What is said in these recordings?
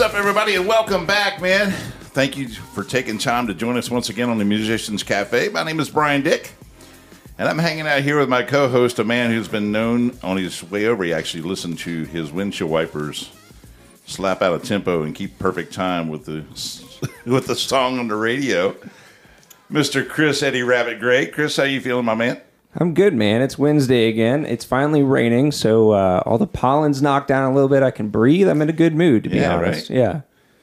what's up, everybody, and welcome back, man. Thank you for taking time to join us once again on the Musicians Cafe. My name is Brian Dick, and I'm hanging out here with my co host, a man who's been known on his way over. He actually listened to his windshield wipers slap out a tempo and keep perfect time with the, with the song on the radio. Mr. Chris Eddie Rabbitt Gray. Chris, how you feeling, my man? I'm good, man. It's Wednesday again. It's finally raining, so uh, all the pollen's knocked down a little bit. I can breathe. I'm in a good mood, to be Yeah, honest. right? Yeah,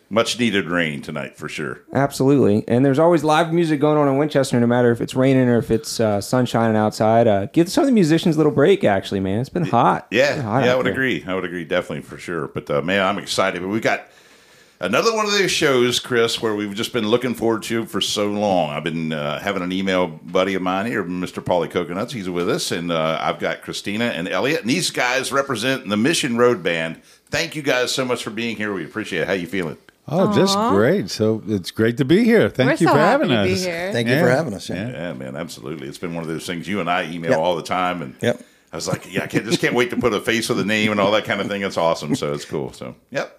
Much needed rain tonight for sure. absolutely. And there's always live music going on in Winchester, no matter if it's raining or if it's uh, sun shining outside. Uh, give some of the musicians a little break, actually, man. It's been hot. It's Yeah, been hot yeah, I out would there. agree. I would agree definitely for sure. But uh, man, I'm excited. But we got another one of those shows, Chris, where we've just been looking forward to for so long. I've been uh, having an email buddy of mine here, Mr. Paulie Coconuts. He's with us, and uh, I've got Christina and Elliot, and these guys represent the Mission Road Band. Thank you guys so much for being here. We appreciate it. How you feeling? Oh, just great. So it's great to be here. Thank We're you so for happy having to be us. here. Thank you for having us. Yeah. Yeah, man, absolutely. It's been one of those things you and I email Yep. all the time, and Yep. I was like, yeah, I can't, just can't wait to put a face with a name and all that kind of thing. It's awesome. So it's cool. So yep.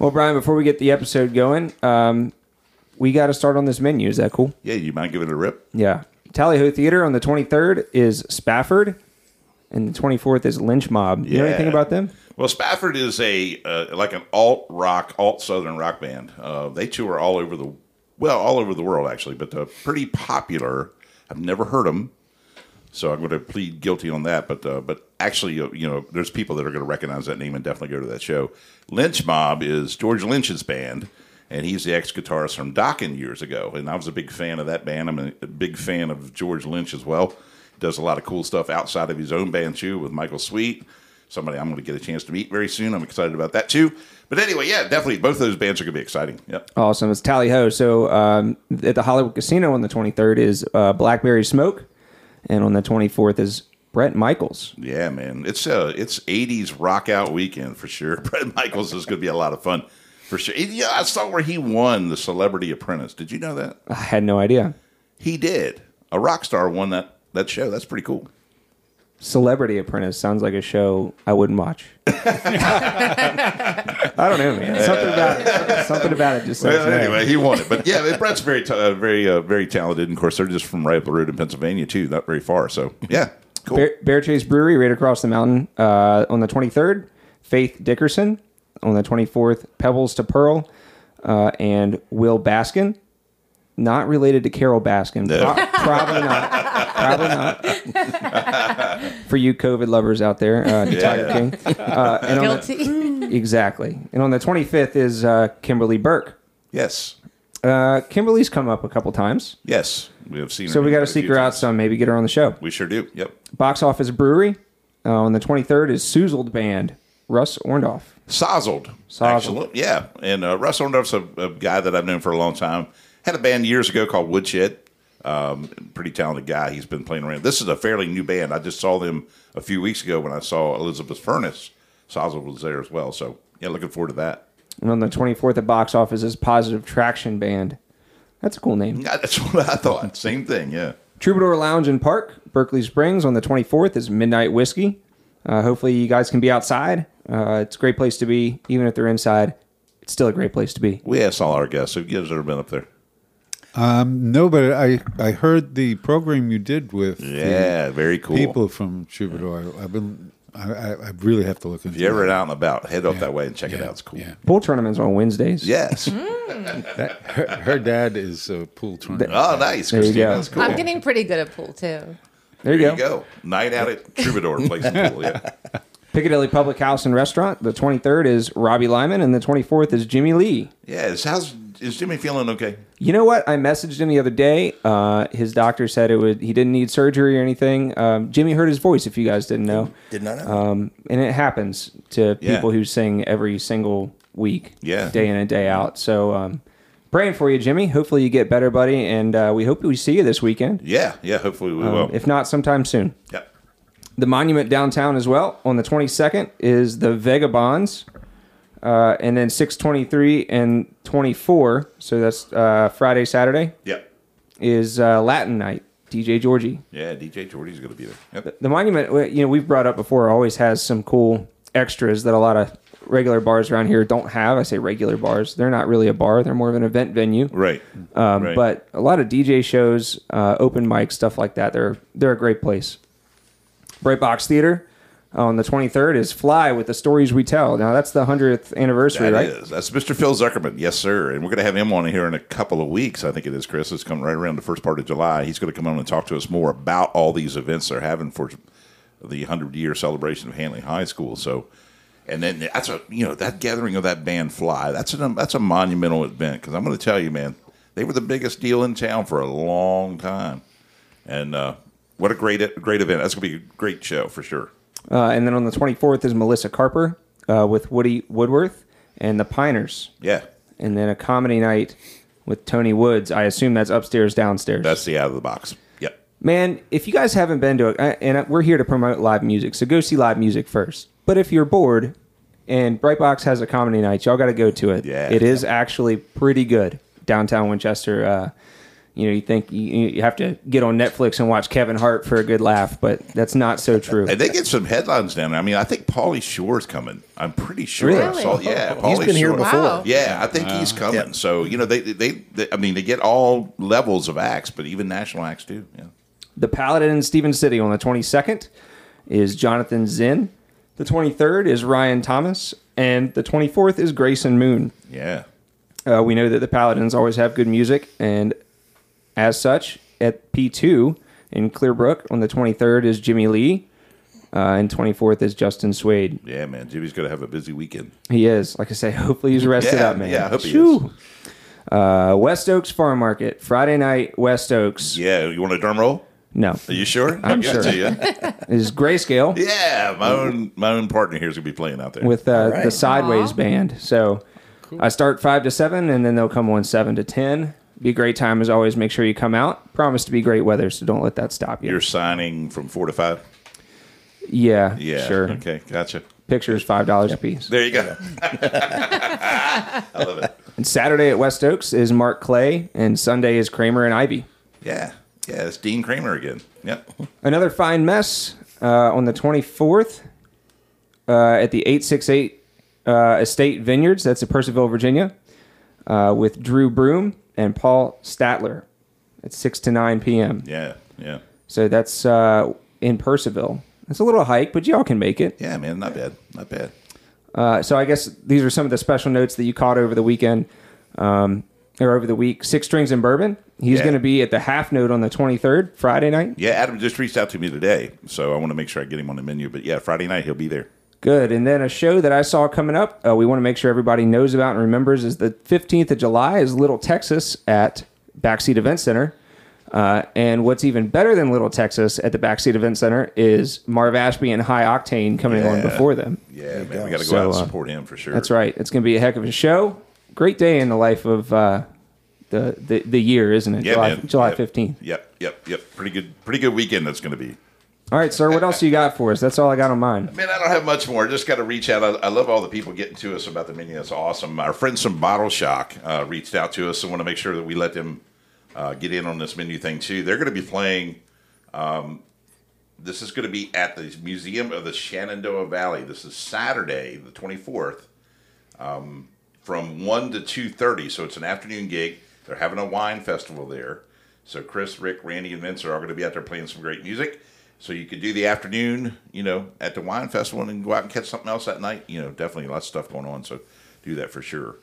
Well, Brian, before we get the episode going, um, we got to start on this menu. Is that cool? Yeah, you mind giving it a rip? Yeah. Tallyho Theater on the 23rd is Spafford, and the 24th is Lynch Mob. You know anything about them? Well, Spafford is a uh, like an alt rock, alt southern rock band. Uh, they tour all over the well, all over the world actually, but they're pretty popular. I've never heard them, so I'm going to plead guilty on that. But uh, but actually, uh, you know, there's people that are going to recognize that name and definitely go to that show. Lynch Mob is George Lynch's band. And he's the ex guitarist from Dokken years ago. And I was a big fan of that band. I'm a, big fan of George Lynch as well. Does a lot of cool stuff outside of his own band, too, with Michael Sweet somebody I'm going to get a chance to meet very soon. I'm excited about that too. But anyway, yeah, definitely both those bands are going to be exciting. Yep. Awesome. It's Tally Ho. So um, at the Hollywood Casino on the 23rd is uh, Blackberry Smoke, and on the 24th is Bret Michaels. Yeah, man, it's uh, it's 80s rock out weekend for sure. Bret Michaels is going to be a lot of fun for sure. Yeah, I saw where he won the Celebrity Apprentice. Did you know that I had no idea. he did? A rock star won that that show. That's pretty cool. Celebrity Apprentice sounds like a show I wouldn't watch. I don't know, man. Something about it. Something about it just Well, anyway, he won it. But yeah, Bret's very, t- uh, very, uh, very talented. And of course, they're just from right up the road in Pennsylvania too, not very far. So yeah, cool. Bear, Bear Chase Brewery, right across the mountain, uh, on the 23rd. Faith Dickerson on the 24th. Pebbles to Pearl, uh, and Will Baskin. Not related to Carole Baskin. No. Pro- probably not. Probably not. For you COVID lovers out there, uh, Tiger King. Uh, and on the- Guilty. exactly. And on the 25th is uh, Kimberly Burke. Yes, Uh, Kimberly's come up a couple times, yes, we have seen. Her. So her we got to seek her out times. some. Maybe get her on the show. We sure do. Yep. Box Office Brewery. Uh, on the 23rd is Sozzled Band, Russ Orndorff. Sozzled. Sozzled. Actually, yeah. And uh, Russ Orndorff's a, a guy that I've known for a long time. Had a band years ago called Woodshed. Um, pretty talented guy. He's been playing around. This is a fairly new band. I just saw them a few weeks ago when I saw Elizabeth Furnace. Sozzled was there as well. So, yeah, looking forward to that. And on the 24th at Box Office is Positive Traction Band. That's a cool name. Yeah, that's what I thought. Same thing, yeah. Troubadour Lounge and Park, Berkeley Springs on the 24th is Midnight Whiskey. Uh, hopefully, you guys can be outside. Uh, it's a great place to be. Even if they're inside, it's still a great place to be. We asked all our guests. Who gives ever been up there? Um, no, but I I heard the program you did with the Yeah, very cool. people from Troubadour. I've been I, I, I really have to look into If you're ever that. out and about, head up Yeah. that way and check it out. It's cool. yeah. Pool tournaments on Wednesdays. Yes. That- her, her dad is a pool tournament. Oh, nice. There you Christine. go. That's cool. I'm getting pretty good at pool too. There you There go. you go. Night out at Troubadour Place and Pool. Yeah. Piccadilly Public House and Restaurant. The 23rd is Robbie Lyman, and the 24th is Jimmy Lee. Yeah. Is, how's, is Jimmy feeling okay? You know what? I messaged him the other day. Uh, his doctor said it would. He didn't need surgery or anything. Um, Jimmy heard his voice. If you guys didn't know, Did not know. um, and it happens to Yeah. people who sing every single week, Yeah. day in and day out. So, um, praying for you, Jimmy. Hopefully, you get better, buddy, and uh, we hope we see you this weekend. Yeah. Yeah. Hopefully we Um, will. if not, sometime soon. Yep. The monument downtown as well on the 22nd is the Vagabonds. Uh, and then 623 and 24, so that's uh, Friday, Saturday, Yep. is uh, Latin night. DJ Georgie. Yeah. DJ Jordy's going to be there. Yep. The monument, you know, we've brought up before, always has some cool extras that a lot of regular bars around here don't have. I say regular bars; they're not really a bar; they're more of an event venue. Right. Um, Right. But a lot of DJ shows, uh, open mic stuff like that. They're they're a great place. Bright Box Theater on the 23rd is Fly with the stories we tell. Now that's the 100th anniversary, That right? is. That's Mr. Phil Zuckerman. Yes, sir. And we're going to have him on here in a couple of weeks. I think it is, Chris. It's coming right around the first part of July. He's going to come on and talk to us more about all these events they're having for the 100 year celebration of Handley High School. So, and then that's a, you know, that gathering of that band Fly, that's a, that's a monumental event because I'm going to tell you, man, they were the biggest deal in town for a long time. And, uh, what a great, great event. That's going to be a great show for sure. Uh, and then on the 24th is Melissa Carper uh, with Woody Woodworth and the Piners. Yeah. And then a comedy night with Tony Woods. I assume that's upstairs, downstairs. That's the out of the box. Yep. Man, if you guys haven't been to it, and we're here to promote live music, so go see live music first. But if you're bored and Brightbox has a comedy night, y'all got to go to it. Yeah. It is actually pretty good downtown Winchester. Uh, you know, you think you, you have to get on Netflix and watch Kevin Hart for a good laugh, but that's not so true. And they get some headlines down there. I mean, I think Pauly Shore's coming. I'm pretty sure. Really? I saw, yeah, He's been here before. Wow. Yeah, I think he's coming. Yeah. So you know, they, they, they, I mean, they get all levels of acts, but even national acts too. Yeah. The Paladin in Stephen City on the 22nd is Jonathan Zinn. The 23rd is Ryan Thomas. And the 24th is Grayson Moon. Yeah. Uh, we know that the Paladins always have good music, and as such, at P2 in Clearbrook on the 23rd is Jimmy Lee, uh, and 24th is Justin Swade. Yeah, man. Jimmy's going to have a busy weekend. He is, like I say, hopefully he's rested Yeah, up, man. yeah, I hope he Shoo. Uh, West Oaks Farm Market, Friday night, West Oaks. Yeah. You want a drum roll? No, Are you sure? I'm I got sure. you, is Grayscale yeah. My own my own partner here is going to be playing out there. with uh, All right. the Sideways Aw. band. So I start 5 to 7, and then they'll come on 7 to 10. Be a great time as always. Make sure you come out. Promise to be great weather, so don't let that stop you. You're signing from four to five. Yeah, Yeah. sure. Okay. Gotcha. Pictures five dollars a piece. There you go. I love it. And Saturday at West Oaks is Mark Clay, and Sunday is Kramer and Ivy. Yeah. Yeah. It's Dean Kramer again. Yep. Another fine mess uh, on the twenty fourth uh, at the eight six eight uh, Estate Vineyards. That's in Purcellville, Virginia, uh, with Drew Broom and Paul Statler at six to nine p.m. Yeah. Yeah. So that's uh, in Purcellville. It's a little hike, but y'all can make it. Yeah, man. Not bad. Not bad. Uh, so I guess these are some of the special notes that you caught over the weekend um, or over the week. Six Strings and Bourbon. He's Yeah. going to be at the half note on the 23rd, Friday night. Yeah, Adam just reached out to me today, so I want to make sure I get him on the menu. But yeah, Friday night he'll be there. Good. And then a show that I saw coming up, uh, we want to make sure everybody knows about and remembers is the 15th of July is Little Texas at Backseat Event Center. Uh, and what's even better than Little Texas at the Backseat Event Center is Marv Ashby and High Octane coming on before them. Yeah, man, go. we got to go So, out and uh, support him for sure. That's right. It's going to be a heck of a show. Great day in the life of uh, the, the the year, isn't it? Yeah, July, man. July Yep. 15th. Yep, yep, yep. Pretty good, pretty good weekend. That's going to be. All right, sir. What else you got for us? That's all I got on mine. Man, I don't have much more. Just got to reach out. I, I love all the people getting to us about the menu. That's awesome. Our friends from Bottle Shock uh, reached out to us and want to make sure that we let them uh, get in on this menu thing too. They're going to be playing. Um, this is going to be at the Museum of the Shenandoah Valley. This is Saturday, the twenty fourth, um, from one to two thirty. So it's an afternoon gig. They're having a wine festival there. So Chris, Rick, Randy, and Vince are all going to be out there playing some great music. So you could do the afternoon, you know, at the wine festival, and go out and catch something else that night. You know, definitely lots of stuff going on. So do that for sure.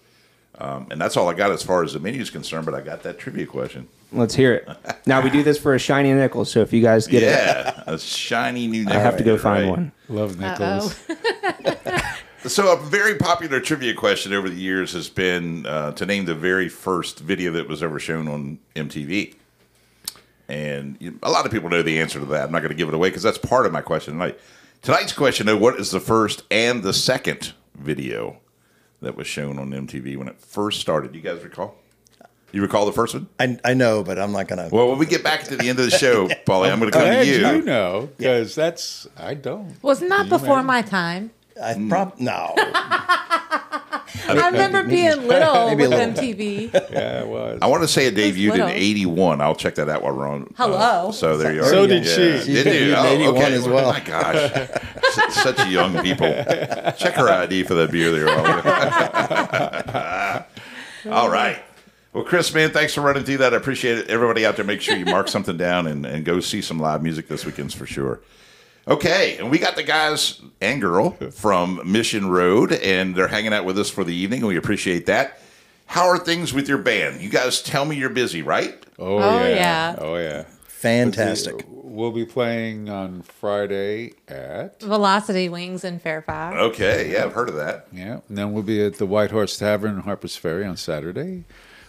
Um, and that's all I got as far as the menu is concerned. But I got that trivia question. Let's hear it. Now we do this for a shiny nickel. So if you guys get it, yeah, a shiny new. nickel. I have to go nickel, find right? one. Love Nichols. So a very popular trivia question over the years has been uh, to name the very first video that was ever shown on MTV. And you a lot of people know the answer to that. I'm not going to give it away because that's part of my question tonight. Tonight's question, though, what is the first and the second video that was shown on MTV when it first started? You guys recall? You recall the first one? I, I know, but I'm not gonna. Well, when we get back to the end of the show, Paulie, I'm going to come Glad to you. you know, because that's I don't. Was not You before may- my time. I prob no. I remember being little maybe a with little. MTV. Yeah, it was. I want to say it debuted little. in '81. I'll check that out while we're on. uh, Hello. so there you are. So did Yeah. she. She Did you? debuted in Oh, 81 okay. as well. My gosh, S- such young people. Check her ID for that beer there. All right. Well, Chris, man, thanks for running through that. I appreciate it. Everybody out there, make sure you mark something down and, and go see some live music this weekend for sure. Okay, and we got the guys and girl from Mission Road, and they're hanging out with us for the evening, and we appreciate that. How are things with your band? You guys tell me you're busy, right? Oh, Oh, yeah. yeah. Oh yeah. Fantastic. We'll be playing on Friday at Velocity Wings in Fairfax. Okay, yeah, I've heard of that. yeah, and then we'll be at the White Horse Tavern in Harper's Ferry on Saturday.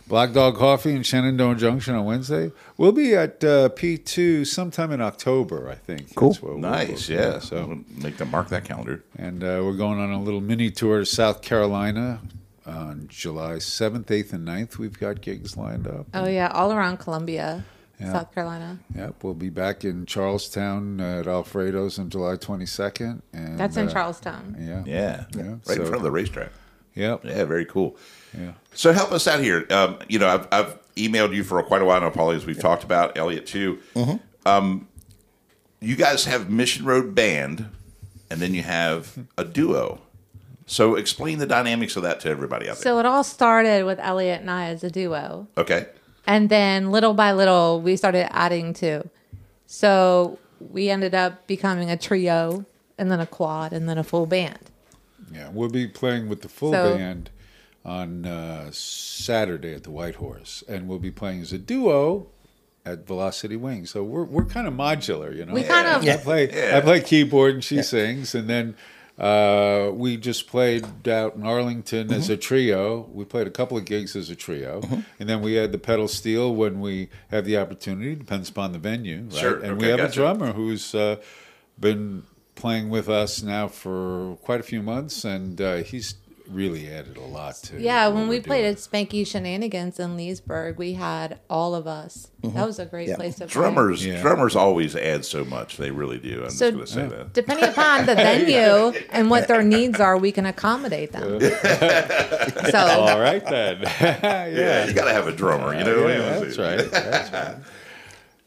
Black Dog Coffee in Shenandoah Junction on Wednesday. We'll be at uh, P2 sometime in October, I think. Cool. That's where we'll- Nice, we'll- yeah. So So make them mark that calendar. And uh, we're going on a little mini tour to South Carolina on July 7th, 8th, and 9th. We've got gigs lined up. Oh yeah, all around Columbia, Yeah. South Carolina. Yep, we'll be back in Charlestown at Alfredo's on July 22nd. And That's in uh, Charlestown. Yeah. Yeah, Yeah, right in front of the racetrack. Yep. Yeah, very cool. Yeah. So help us out here. Um, you know, I've, I've emailed you for quite a while now, Paulie, as we've talked about Elliot too. Um, you guys have Mission Road Band, and then you have a duo. So explain the dynamics of that to everybody out there. So it all started with Elliot and I as a duo. okay. And then little by little, we started adding to. So we ended up becoming a trio, and then a quad, and then a full band. Yeah. We'll be playing with the full So- band on uh, Saturday at the White Horse. And we'll be playing as a duo at Velocity Wing. So we're, we're kind of modular, you know? We kind of I play Yeah. I play keyboard and she sings, and then uh, we just played out in Arlington as a Mm-hmm. trio. We played a couple of gigs as a trio, and then we had the pedal steel when we have the opportunity. Depends upon the venue, right? Sure. And Okay, we have gotcha. a drummer who's uh, been playing with us now for quite a few months, and uh, he's really added a lot to. Yeah, what when we we're played doing. at Spanky Shenanigans in Leesburg, we had all of us. That was a great Yeah. place to play. Drummers, Yeah. drummers always add so much. They really do. I'm So- just going to say that. Depending upon the venue and what their needs are, we can accommodate them. so All right then. Yeah, yeah. you got to have a drummer. You know, Yeah, that's right. That's right.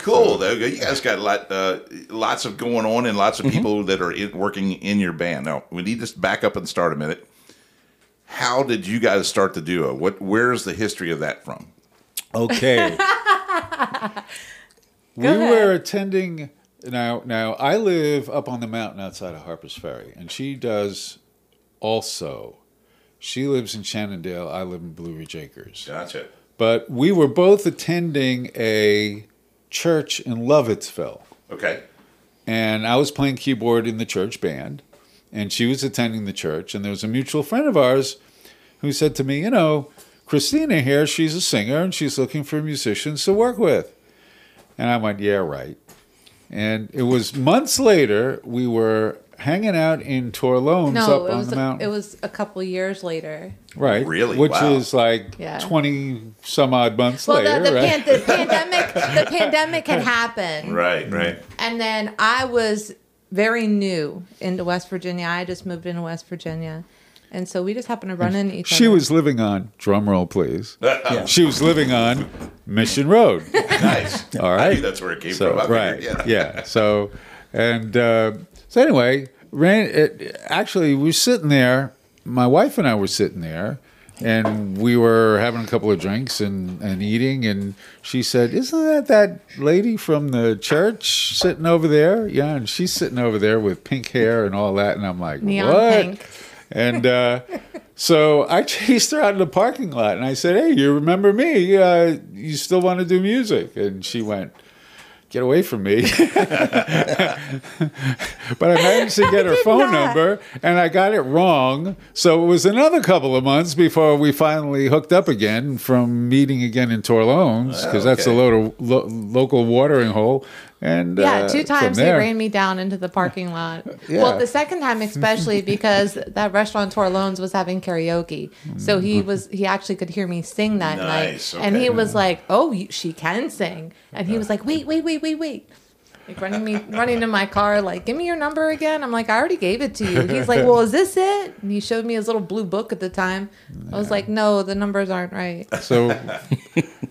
Cool. though. You guys got a lot, uh, lots of going on, and lots of people that are in, working in your band. Now, we need to back up and start a minute. How did you guys start the duo? What? Where's the history of that from? Okay. we ahead. were attending now now I live up on the mountain outside of Harper's Ferry and she does also. She lives in Shenandoah, I live in Blue Ridge Acres. Gotcha. But we were both attending a church in Lovettsville. Okay. and I was playing keyboard in the church band, and she was attending the church, and there was a mutual friend of ours who said to me, you know, Christina here, she's a singer and she's looking for musicians to work with. And I went, yeah, right. And it was months later, we were hanging out in Torlones no, up it on was the a, mountain. it was a couple years later. right. Really? Which Wow. is like Yeah. 20 some odd months Well, later, the, the, right? pan, the pandemic the pandemic had happened, Right. Right. and then I was very new into West Virginia. I just moved into West Virginia, and so we just happened to run into each She other. She was living on, drum roll please. She was living on Mission Road. nice. All right. I knew that's where it came So, from. I right. figured, Yeah. So, and uh, so anyway. It, actually, we were sitting there. My wife and I were sitting there, and we were having a couple of drinks and, and eating. And she said, "Isn't that that lady from the church sitting over there?" Yeah, and she's sitting over there with pink hair and all that. And I'm like, Neon "What?" pink. And uh, so I chased her out in the parking lot, and I said, "Hey, you remember me? Uh, you still want to do music?" And she went, "Get away from me!" but I managed to get her phone not. number, and I got it wrong. So it was another couple of months before we finally hooked up again from meeting again in Torlones, because that's a lo- lo- local watering hole. And Yeah, uh, two times he there- ran me down into the parking lot. Yeah. Well, the second time especially because that restaurateur Loans was having karaoke, so he was he actually could hear me sing that Nice, night, and he was like, "Oh, you, she can sing," and he was like, "Wait, wait, wait, wait, wait." Like running me running to my car, like, give me your number again. I'm like, I already gave it to you. He's like, Well, is this it? And he showed me his little blue book at the time. I was like, No, the numbers aren't right. So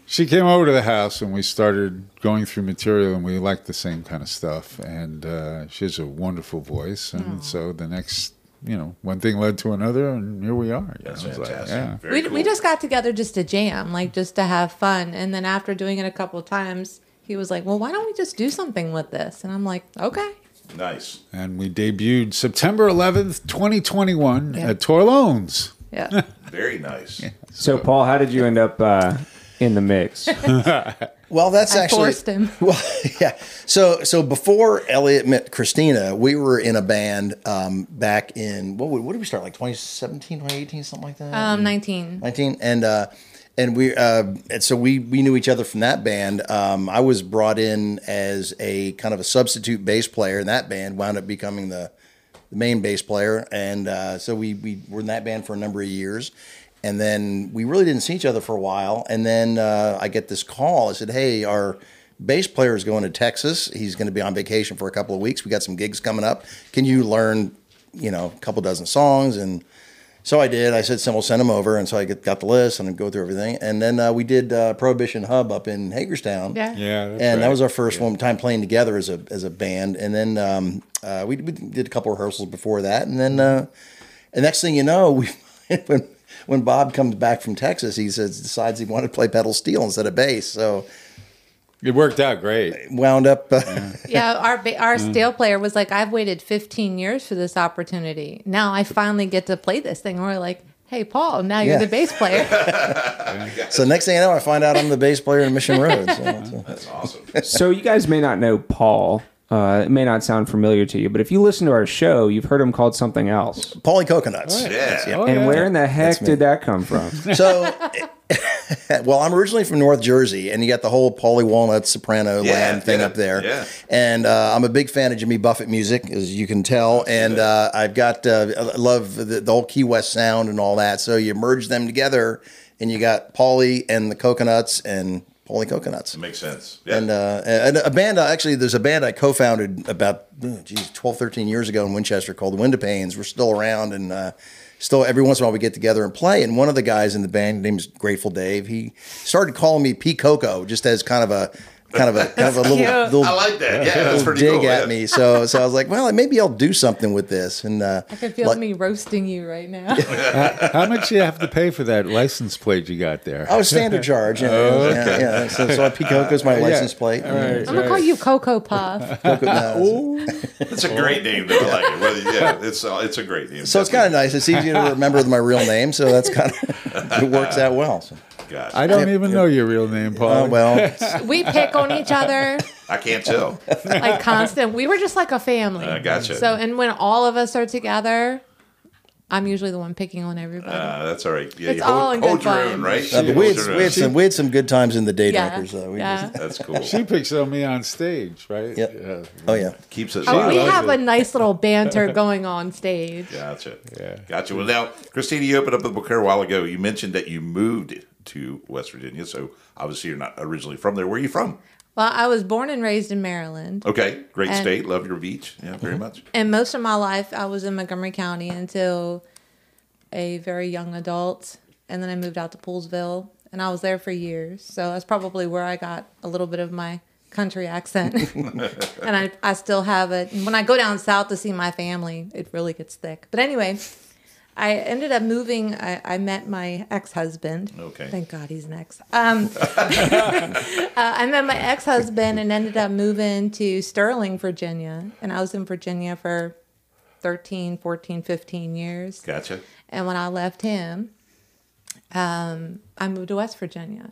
she came over to the house and we started going through material and we liked the same kind of stuff. And uh, she has a wonderful voice. And so the next, you know, one thing led to another and here we are. you That's know, it's like, yeah. Very We, cool. we just got together just to jam, like just to have fun. And then after doing it a couple of times, he was like, Well, why don't we just do something with this? And I'm like, Okay. nice. And we debuted September 11th, 2021 Yeah. at Torlones. Yeah. Very nice. So, Paul, how did you end up uh, in the mix? Well, that's I actually forced him. Well, yeah. So, so before Elliot met Christina, we were in a band um, back in what? What did we start? Like 2017, 2018, something like that. Um, 19. 19 and uh and we uh and so we we knew each other from that band. Um i was brought in as a kind of a substitute bass player in that band wound up becoming the the main bass player. And uh so we we were in that band for a number of years. And then we really didn't see each other for a while. And then uh i get this call. I said hey our bass player is going to texas. He's going to be on vacation for a couple of weeks. We got some gigs coming up. Can you learn you know a couple dozen songs and so I did. I said, "We'll send them over," and so I get, got the list and I go through everything. And then uh, we did uh, Prohibition Hub up in Hagerstown. Yeah. Yeah. and that's that was our first one time playing together as a as a band. And then um, uh, we, we did a couple rehearsals before that. And then uh, the next thing you know, we when when Bob comes back from Texas, he says decides he wanted to play pedal steel instead of bass. So It worked out great. wound up. Uh, Yeah, our our Mm. steel player was like, I've waited 15 years for this opportunity. Now I finally get to play this thing. And we're like, hey, Paul, now you're the bass player. so next thing you know, I find out I'm the bass player in Mission Road. So, so. That's awesome. so, you guys may not know Paul. Uh, it may not sound familiar to you, but if you listen to our show, you've heard him called something else. Paulie Coconuts. Yeah. Oh, and where in the heck did that come from? So, well, I'm originally from North Jersey, and you got the whole Paulie Walnut Soprano Yeah, land thing yeah, up there. yeah. And uh, I'm a big fan of Jimmy Buffett music, as you can tell. And uh, I've got uh, I love the, the whole Key West sound and all that. So you merge them together, and you got Paulie and the Coconuts and Paulie Coconuts. It Makes sense. Yeah. And, uh, and a band, actually, there's a band I co founded about, geez, 12, 13 years ago in Winchester called the Window Panes. We're still around and uh, still every once in a while we get together and play. And one of the guys in the band, named is Grateful Dave, he started calling me P Coco just as kind of a, kind of a, kind of a little, little, I like that. Yeah, that's little pretty dig cool. at yeah. me. So, so I was like, well, maybe I'll do something with this. And uh, I can feel like- me roasting you right now. How much do you have to pay for that license plate you got there? Oh, standard charge. Yeah, yeah, yeah. So, so P Coco's my license plate. All right. I'm going to call you Coco Puff. Coco, no, It's a great name. Though. I like it. Whether, yeah, it's uh, it's a great name. So it's kind of nice. It's easy to remember with my real name, so that's kind of it works out well. So. Gosh, I don't even know your real name, Paul. Oh well, We pick on each other I can't tell. like constant. We were just like a family. I gotcha. So, and when all of us are together, I'm usually the one picking on everybody. Uh, that's all right. Yeah, It's you hold, all in hold good your fun. own, right? Uh, but You we hold had, your we had some we had some good times in the day yeah. drinkers though. We yeah. just, That's cool. She picks on me on stage, right? Yep. Yeah. oh yeah. Keeps it. Oh, we live. have a nice little banter going on stage. Gotcha. Yeah. Gotcha. Well, now, Christina, you opened up the book here a while ago. You mentioned that you moved to West Virginia, so obviously you're not originally from there. Where are you from? Well, I was born and raised in Maryland. Okay, great And- state. Love your beach. Yeah, very mm-hmm. much. And most of my life, I was in Montgomery County until a very young adult. And then I moved out to Poolesville, and I was there for years. So that's probably where I got a little bit of my country accent. and I, I still have it. When I go down south to see my family, it really gets thick. But anyway, I ended up moving. I, I met my ex husband. Okay. Thank God he's an ex. Um, uh, I met my ex husband and ended up moving to Sterling, Virginia. And I was in Virginia for 13, 14, 15 years. Gotcha. And when I left him, um, I moved to West Virginia.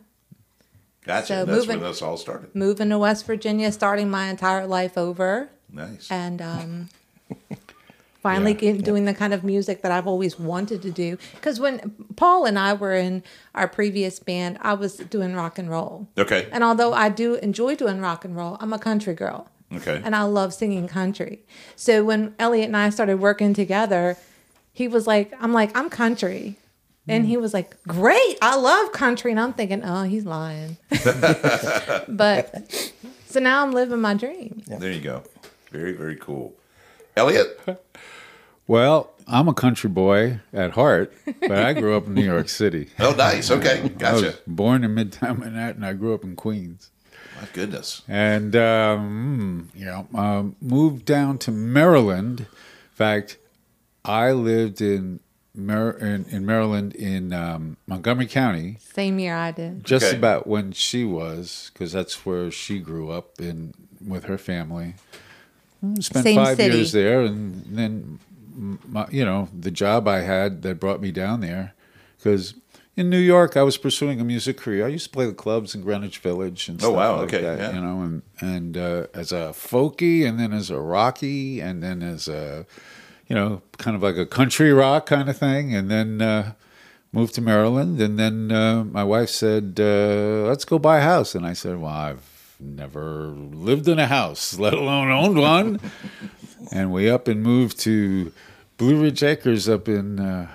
Gotcha. So That's moving- when this all started. Moving to West Virginia, starting my entire life over. Nice. and um, finally Yeah. doing the kind of music that I've always wanted to do. Because when Paul and I were in our previous band, I was doing rock and roll. Okay. And although I do enjoy doing rock and roll, I'm a country girl. Okay. And I love singing country. So when Elliot and I started working together, he was like, I'm like, I'm country. And he was like, Great, I love country. And I'm thinking, oh, he's lying. but So now I'm living my dream. There you go. Very, very cool. Elliot? Well, I'm a country boy at heart, but I grew up in New York City. Oh, nice. Okay. I was Gotcha. born in Midtown Manhattan. I grew up in Queens. My goodness. and um, you know um, moved down to Maryland. In fact, I lived in Mar- in, in Maryland in um, Montgomery County, Same year I did. just Okay. about when she was, because that's where she grew up in with her family. Mm, Spent Same five city. years there, and then my, you know the job I had that brought me down there, because. In New York, I was pursuing a music career. I used to play the clubs in Greenwich Village and Oh, wow, like okay, that. yeah. You know, and and uh, as a folky, and then as a rocky, and then as a, you know, kind of like a country rock kind of thing, and then uh, moved to Maryland, and then uh, my wife said, uh, "Let's go buy a house," and I said, "Well, I've never lived in a house, let alone owned one," and we up and moved to Blue Ridge Acres up in. Uh,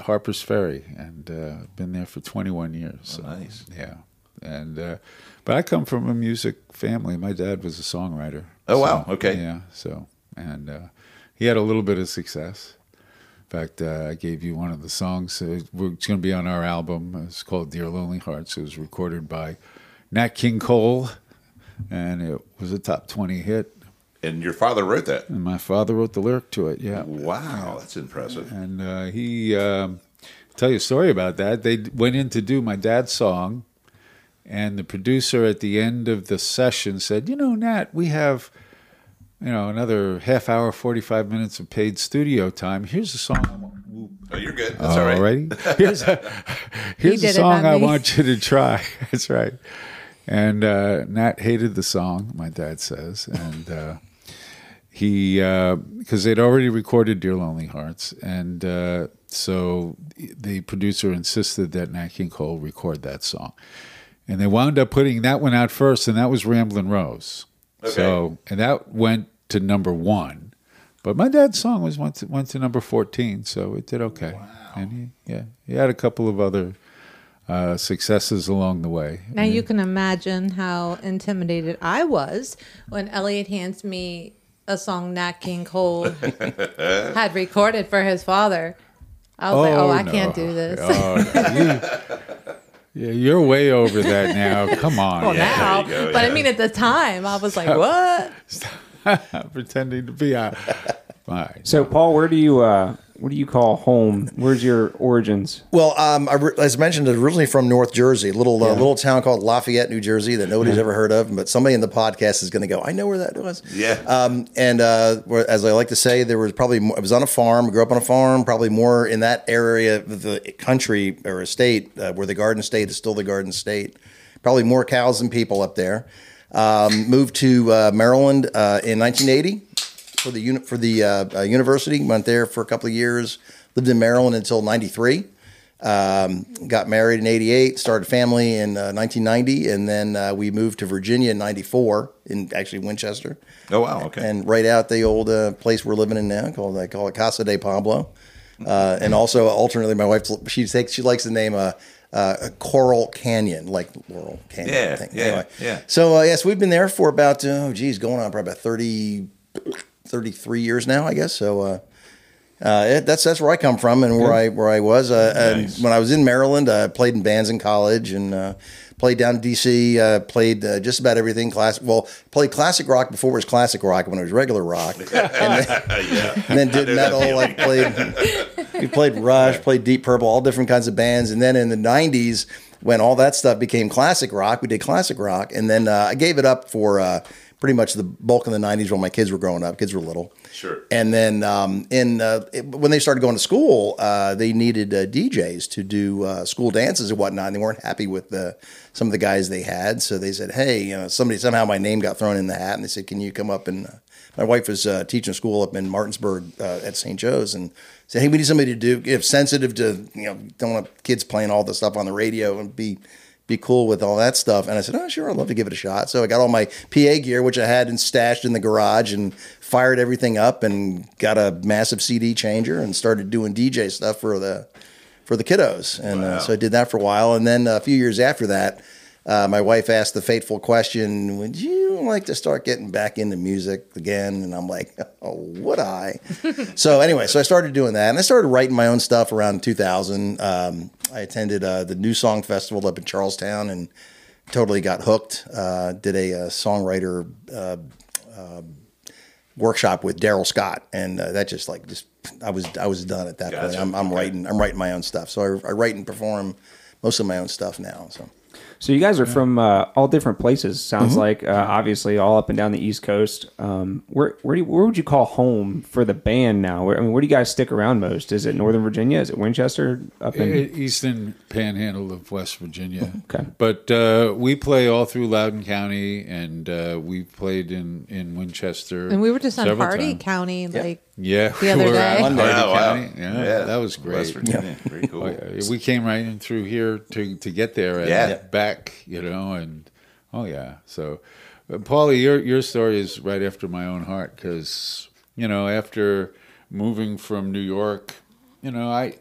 Harper's Ferry, and uh, been there for 21 years. So, nice. Yeah, and uh, but I come from a music family. My dad was a songwriter. Oh, wow. Okay. Yeah. So and uh, he had a little bit of success. In fact, uh, I gave you one of the songs. Uh, it's going to be on our album. It's called "Dear Lonely Hearts." It was recorded by Nat King Cole, and it was a top 20 hit. And your father wrote that. And my father wrote the lyric to it. Yeah. Wow. That's impressive. And uh, he um, tell you a story about that. They went in to do my dad's song, and the producer at the end of the session said, "You know, Nat, we have." You know, another half hour, forty-five minutes of paid studio time. Here's a song. I Oh, you're good. That's all right. Alrighty. Here's a here's a song I want you to try. That's right. And uh, Nat hated the song. My dad says, and uh, he because they'd already recorded "Dear Lonely Hearts," and uh, so the producer insisted that Nat King Cole record that song, and they wound up putting that one out first, and that was "Ramblin' Rose." So and that went to number one. But my dad's song was went to, went to number fourteen, so it did okay. And he, yeah, he had a couple of other uh, successes along the way. Now you can imagine how intimidated I was when Elliot hands me a song Nat King Cole had recorded for his father. I was like, oh, I no. can't do this. Oh, no. You, yeah, you're way over that now. Come on, well, now, go, but I mean, at the time, I was like, what? pretending to be a. Fine. So, Paul, where do you uh, what do you call home? Where's your origins? Well, um, I, re- as mentioned, originally from North Jersey, a little uh, little town called Lafayette, New Jersey, that nobody's ever heard of. But somebody in the podcast is going to go, I know where that was. Yeah. Um, and uh, where- as I like to say, there was probably more, I was on a farm, grew up on a farm, probably more in that area of the country or a state uh, where the Garden State is still the Garden State. Probably more cows than people up there. Um, moved to uh, Maryland uh, in 1980 for the uni- for the uh, uh, university. Went there for a couple of years. Lived in Maryland until '93. Um, got married in '88. Started family in uh, 1990, and then uh, we moved to Virginia in '94 in actually Winchester. Oh, wow. Okay. And right out the old uh, place we're living in now, called I call it Casa de Pablo. Uh, and also alternately, my wife she takes she likes the name uh, Coral Canyon, like Laurel Canyon. Yeah, thing. yeah, yeah. So uh, yes, we've been there for about oh geez, going on probably about 30, 33 years now, I guess. So uh, uh, it, that's that's where I come from and where I where I was. Uh, Nice. and when I was in Maryland, I played in bands in college and uh, played down in DC. Uh, played uh, just about everything classic. Well, played classic rock before it was classic rock when it was regular rock, and then, yeah. and then did metal. Like played, we played Rush, played Deep Purple, all different kinds of bands. And then in the '90s, when all that stuff became classic rock, we did classic rock. And then uh, I gave it up for uh, pretty much the bulk of the '90s when my kids were growing up. Kids were little. Sure. And then um, in uh, it- when they started going to school, uh, they needed uh, DJs to do uh, school dances and whatnot. And they weren't happy with the, some of the guys they had, so they said, "Hey, you know, somebody somehow my name got thrown in the hat." And they said, "Can you come up and?" Uh, my wife was uh, teaching school up in Martinsburg uh, at St. Joe's, and said, "Hey, we need somebody to do if sensitive to you know don't want kids playing all the stuff on the radio and be." Be cool with all that stuff, and I said, "Oh, sure, I'd love to give it a shot." So I got all my PA gear, which I had and stashed in the garage, and fired everything up, and got a massive CD changer, and started doing DJ stuff for the for the kiddos. And Wow. uh, so I did that for a while. And then a few years after that, uh, my wife asked the fateful question, "Would you like to start getting back into music again?" And I'm like, "Oh, would I?" so anyway, so I started doing that, and I started writing my own stuff around 2000. Um, I attended uh, the New Song Festival up in Charlestown and totally got hooked. Uh, did a, uh songwriter uh, uh, workshop with Darrell Scott, and uh, that just like just I was I was done at that Gotcha. point. I'm, I'm Okay. writing I'm writing my own stuff, so I, I write and perform most of my own stuff now. So So you guys are from uh, all different places. Sounds Mm-hmm. like uh, obviously all up and down the East Coast. Um, where where do you, where would you call home for the band now? Where, I mean, where do you guys stick around most? Is it Northern Virginia? Is it Winchester? Up in Eastern Panhandle of West Virginia. Okay. But uh, we play all through Loudoun County, and uh, we played in, in Winchester. And we were just on several Hardy times. County, like Yeah, the other we were day. out One in Wow, wow. County. Yeah, that was great. West Virginia. Very cool. We came right in through here to, to get there and Yeah. back, you know, and oh yeah. So, uh, Paulie, your your story is right after my own heart because you know after moving from New York, you know I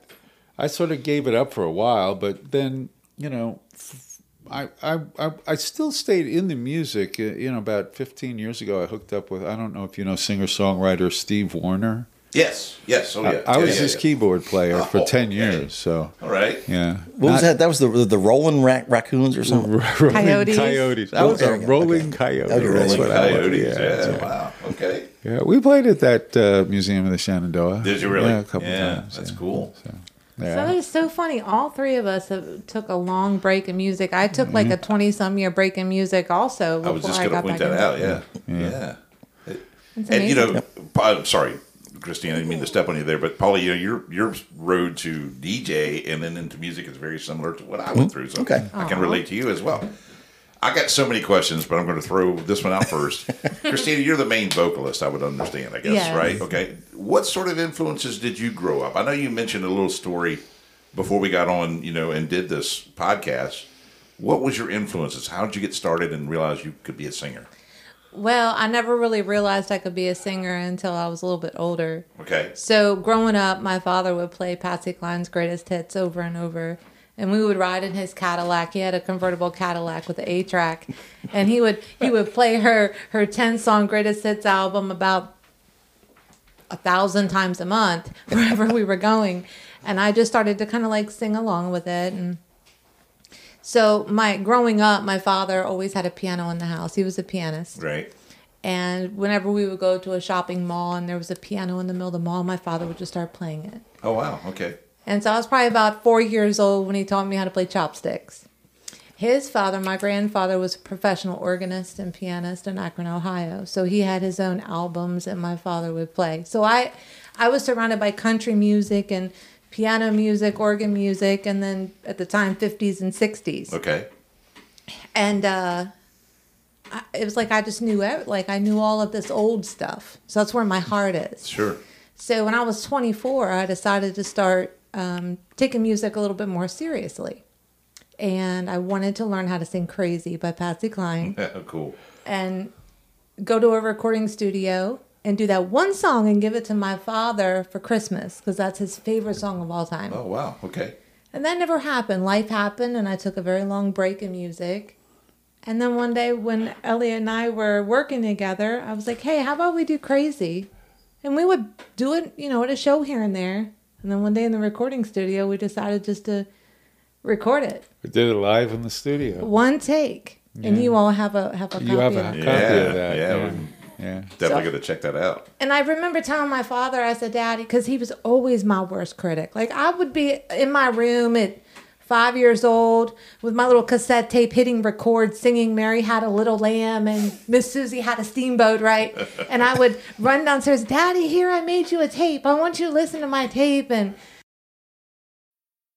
I sort of gave it up for a while, but then you know. f- I, I, I, I still stayed in the music. Uh, You know, about 15 years ago, I hooked up with, I don't know if you know singer songwriter Steve Warner. Yes. Yes. Oh yeah. I, I Yeah, was yeah, his yeah. keyboard player for Oh, 10 okay. years. So, All right. yeah. what was that? That was the the Rolling Rac- Raccoons or something. Rolling Coyotes. Coyotes. I was There a rolling Okay. coyote. Okay, That's Rolling what I was. Coyotes. Yeah, Yeah. right. Wow. Okay. Yeah, we played at that uh, Museum of the Shenandoah. Did you really? Yeah, a couple Yeah, times. that's yeah. cool. So, So yeah. that is so funny. All three of us have, took a long break in music. I took like a mm-hmm. twenty-some year break in music also. I was just going to point that out. it. Yeah. Yeah. It's And you amazing. know, Pa- sorry, Christine, I didn't mean to step on you there, but Paulie, you know, your your road to DJ and then into music is very similar to what I went mm-hmm. through. So Okay. I can relate to you as well. I got so many questions, but I'm going to throw this one out first. Christina, you're the main vocalist. I would understand, I guess, Yes. right? Okay. What sort of influences did you grow up? I know you mentioned a little story before we got on, you know, and did this podcast. What was your influences? How did you get started and realize you could be a singer? Well, I never really realized I could be a singer until I was a little bit older. Okay. So growing up, my father would play Patsy Cline's greatest hits over and over. And we would ride in his Cadillac. He had a convertible Cadillac with an A track, and he would he would play her her ten song greatest hits album about a thousand times a month wherever we were going. And I just started to kind of like sing along with it. And so my growing up, my father always had a piano in the house. He was a pianist. Right. And whenever we would go to a shopping mall and there was a piano in the middle of the mall, my father would just start playing it. Oh, wow. Okay. And so I was probably about four years old when he taught me how to play chopsticks. His father, my grandfather, was a professional organist and pianist in Akron, Ohio. So he had his own albums and my father would play. So I I was surrounded by country music and piano music, organ music, and then at the time 50s and 60s Okay. and uh I, it was like I just knew ev- like I knew all of this old stuff. So that's where my heart is. Sure. So when I was 24, I decided to start um, taking music a little bit more seriously, and I wanted to learn how to sing "Crazy" by Patsy Cline cool. and go to a recording studio and do that one song and give it to my father for Christmas because that's his favorite song of all time. Oh, wow. Okay. And that never happened. Life happened, and I took a very long break in music. And then one day, when Elliot and I were working together, I was like, "Hey, how about we do Crazy?" And we would do it, you know, at a show here and there. And then one day in the recording studio, we decided just to record it, We did it live in the studio. one take. And you all have a have a copy You have a it. copy Yeah, of that. yeah, Yeah. yeah. Definitely So- going to check that out. And I remember telling my father, I said, Daddy, because he was always my worst critic. Like I would be in my room at five years old with my little cassette tape hitting record, singing Mary Had a Little Lamb and Miss Susie Had a Steamboat, right? And I would run downstairs, Daddy, here I made you a tape. I want you to listen to my tape. And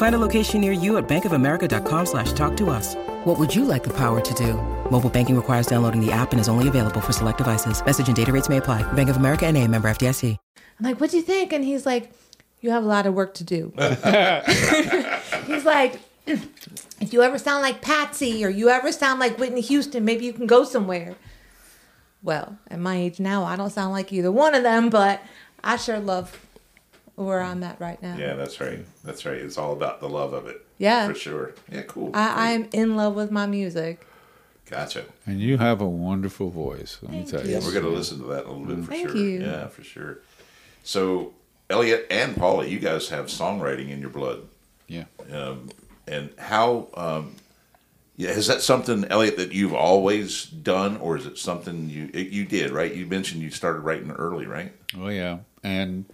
Find a location near you at bankofamerica.com slash talk to us. What would you like the power to do? Mobile banking requires downloading the app and is only available for select devices. Message and data rates may apply. Bank of America and a member FDIC. I'm like, what do you think? And he's like, you have a lot of work to do. he's like, if you ever sound like Patsy or you ever sound like Whitney Houston, maybe you can go somewhere. Well, at my age now, I don't sound like either one of them, but I sure love where I'm at right now. Yeah, that's right. That's right. It's all about the love of it. Yeah. For sure. Yeah, cool. I, I'm in love with my music. gotcha. And you have a wonderful voice. Let me tell you. We're going to listen to that a little bit for Thank sure. you. Yeah, for sure. So, Elliot and Paula, you guys have songwriting in your blood. Yeah. Um, and how, um, yeah, is that something, Elliot, that you've always done, or is it something you you did, right? You mentioned you started writing early, right? Oh yeah, and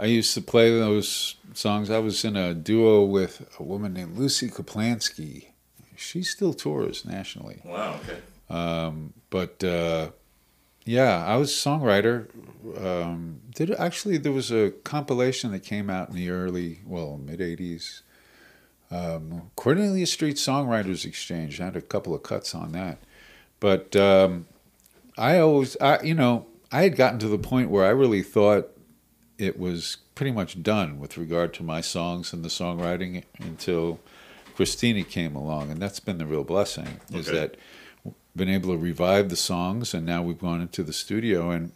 I used to play those songs. I was in a duo with a woman named Lucy Kaplansky. She still tours nationally, Wow, okay. but uh, yeah, I was a songwriter. Um, did actually there was a compilation that came out in the early, well, mid '80s. Um, Cornelia Street Songwriters Exchange. I had a couple of cuts on that, but um, I always, I you know, I had gotten to the point where I really thought it was pretty much done with regard to my songs and the songwriting until Christina came along, and that's been the real blessing. Is Okay. that been able to revive the songs, and now we've gone into the studio, and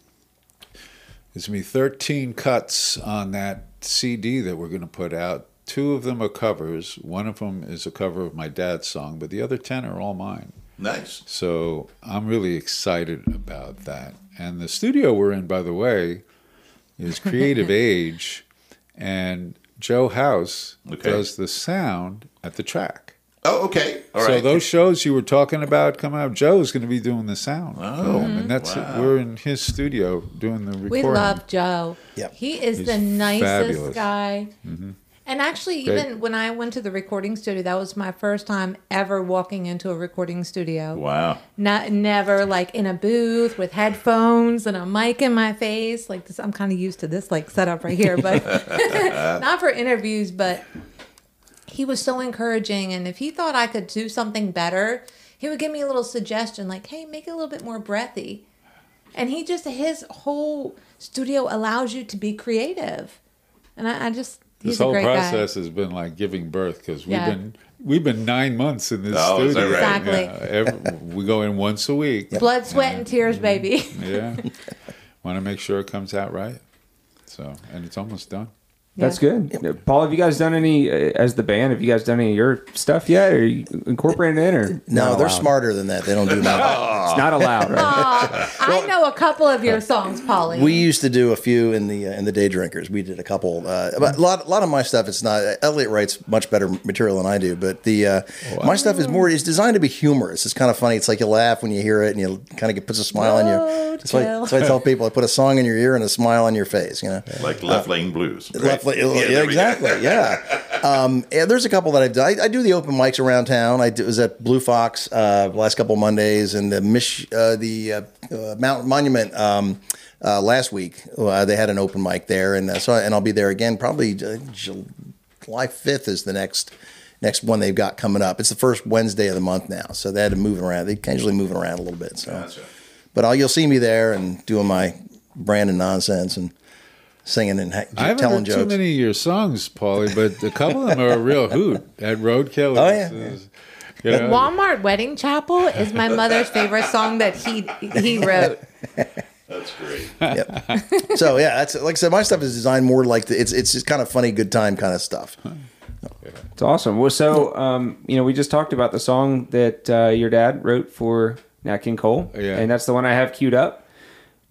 there's gonna be 13 cuts on that CD that we're gonna put out. Two of them are covers. One of them is a cover of my dad's song, but the other 10 are all mine. Nice. So I'm really excited about that. And the studio we're in, by the way, is Creative Age, and Joe House Okay. does the sound at the track. Oh, okay. All right. so those shows you were talking about coming up, Joe's going to be doing the sound. Oh, for them, and mm-hmm. that's wow. we're in his studio doing the recording. We love Joe. Yep. He is He's the nicest fabulous. guy. Mm-hmm. And actually, even when I went to the recording studio, that was my first time ever walking into a recording studio. Wow. Not never like in a booth with headphones and a mic in my face. Like this, I'm kind of used to this like setup right here, but not for interviews. But he was so encouraging, and if he thought I could do something better, he would give me a little suggestion, like, "Hey, make it a little bit more breathy." And he just his whole studio allows you to be creative, and I, I just This whole a great process has been like giving birth because we've Yeah. been we've been nine months in this Oh, is that studio. right? Exactly. Yeah, every, we go in once a week. guy. Blood, sweat, and tears, baby. Yeah. Want to make sure it comes out right. So, and it's almost done. That's good. Paul, have you guys done any uh, as the band? Have you guys done any of your stuff yet? Are you incorporating it in, or No, they're allowed? smarter than that. They don't do that. It's not allowed. Right? Aw, I know a couple of your songs, Polly. We used to do a few in the uh, in the Day Drinkers. We did a couple. Uh, but a lot a lot of my stuff. It's not. Elliot writes much better material than I do. But the uh, my stuff is more. It's designed to be humorous. It's kind of funny. It's like you laugh when you hear it, and you kind of get puts a smile on you. That's why, Roadkill. that's why I tell people I put a song in your ear and a smile on your face. You know. Like Left Lane Blues. right? Left, yeah, exactly. Yeah. Um, yeah, there's a couple that I've done. I, I do the open mics around town. I do- was at Blue Fox uh, last couple of Mondays and the Mich- uh, the uh, uh, Mount Monument um, uh, last week. Uh, they had an open mic there, and uh, so and I'll be there again probably July 5th is the next next one they've got coming up. It's the first Wednesday of the month now, so they had to move around. They occasionally moving around a little bit. So, Gotcha. but I'll, you'll see me there and doing my brand and nonsense and singing and ha- I haven't telling heard jokes. too many of your songs, Paulie, but a couple of them are a real hoot. At Roadkill, Oh, yeah. it's- you know, Walmart Wedding Chapel is my mother's favorite song that he he wrote. That's great. yep. So yeah, that's like I said. My stuff is designed more like the, it's it's just kind of funny, good time kind of stuff. It's awesome. Well, so um, you know, we just talked about the song that uh, your dad wrote for Nat King Cole, Yeah. and that's the one I have queued up.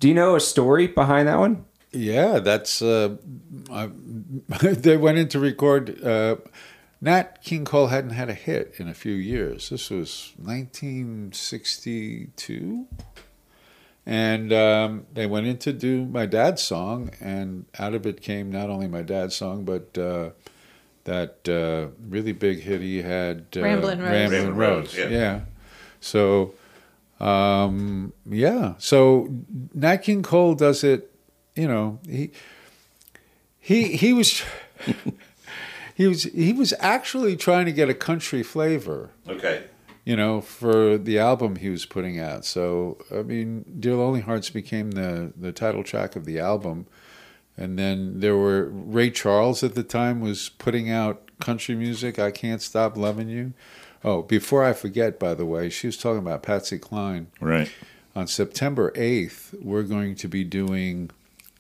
Do you know a story behind that one? Yeah, that's. Uh, I, they went in to record. Uh, Nat King Cole hadn't had a hit in a few years. This was 1962, And um, they went in to do my dad's song, and out of it came not only my dad's song, but uh, that uh, really big hit he had, uh, Ramblin' Rose. Ramblin' Ramblin' Rose. Rose, yeah. yeah. So, um, yeah. So Nat King Cole does it. You know, he he he was he was he was actually trying to get a country flavor Okay. you know, for the album he was putting out. So, I mean, Dear Lonely Hearts became the, the title track of the album. And then there were Ray Charles at the time was putting out country music, I Can't Stop Loving You. Oh, before I forget, by the way, she was talking about Patsy Cline. Right. On September 8th, we're going to be doing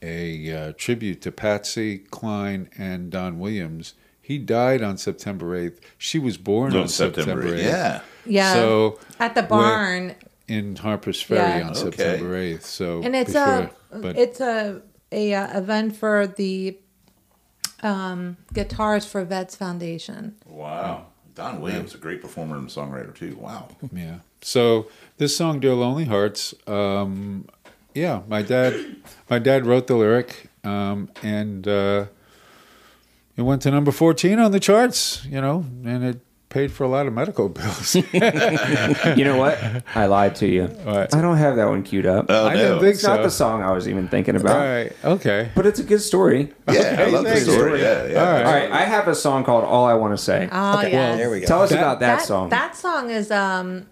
a uh, tribute to Patsy Cline and Don Williams. He died on September 8th. She was born No, on September 8th Yeah. Yeah. So at the barn, in Harper's Ferry Yeah. on Okay. September eighth. So and it's before- a but it's a a uh, event for the um, Guitars for Vets Foundation. Wow. Don Williams, a great performer and songwriter too. Wow. yeah. So this song, "Dear Lonely Hearts," um, yeah, my dad, my dad wrote the lyric, um, and uh, it went to number fourteen on the charts. You know, and it paid for a lot of medical bills. You know what? I lied to you. What? I don't have that one queued up. Oh, I no. didn't think it's not the song I was even thinking about. All right. Okay. But it's a good story. Yeah, I love the thanks. story. Yeah, yeah. All right. All right, I have a song called "All I Want to Say." Oh yeah, There we go. Tell us That- about that, that song. That song is um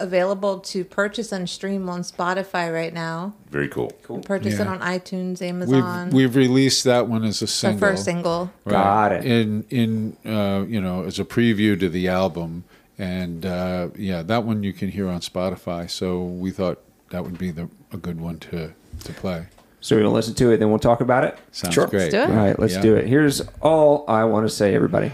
available to purchase and stream on Spotify right now. Very cool. Cool. Purchase it on iTunes, We've Amazon. we've released that one as a the single. first single. Got it. In in uh, you know as a preview to the album, and uh, yeah, that one you can hear on Spotify. So we thought that would be the a good one to to play. So we're gonna listen to it, then we'll talk about it. Sounds Sure. great. Let's do it. right, let's Yeah. do it. Here's all I want to say, everybody.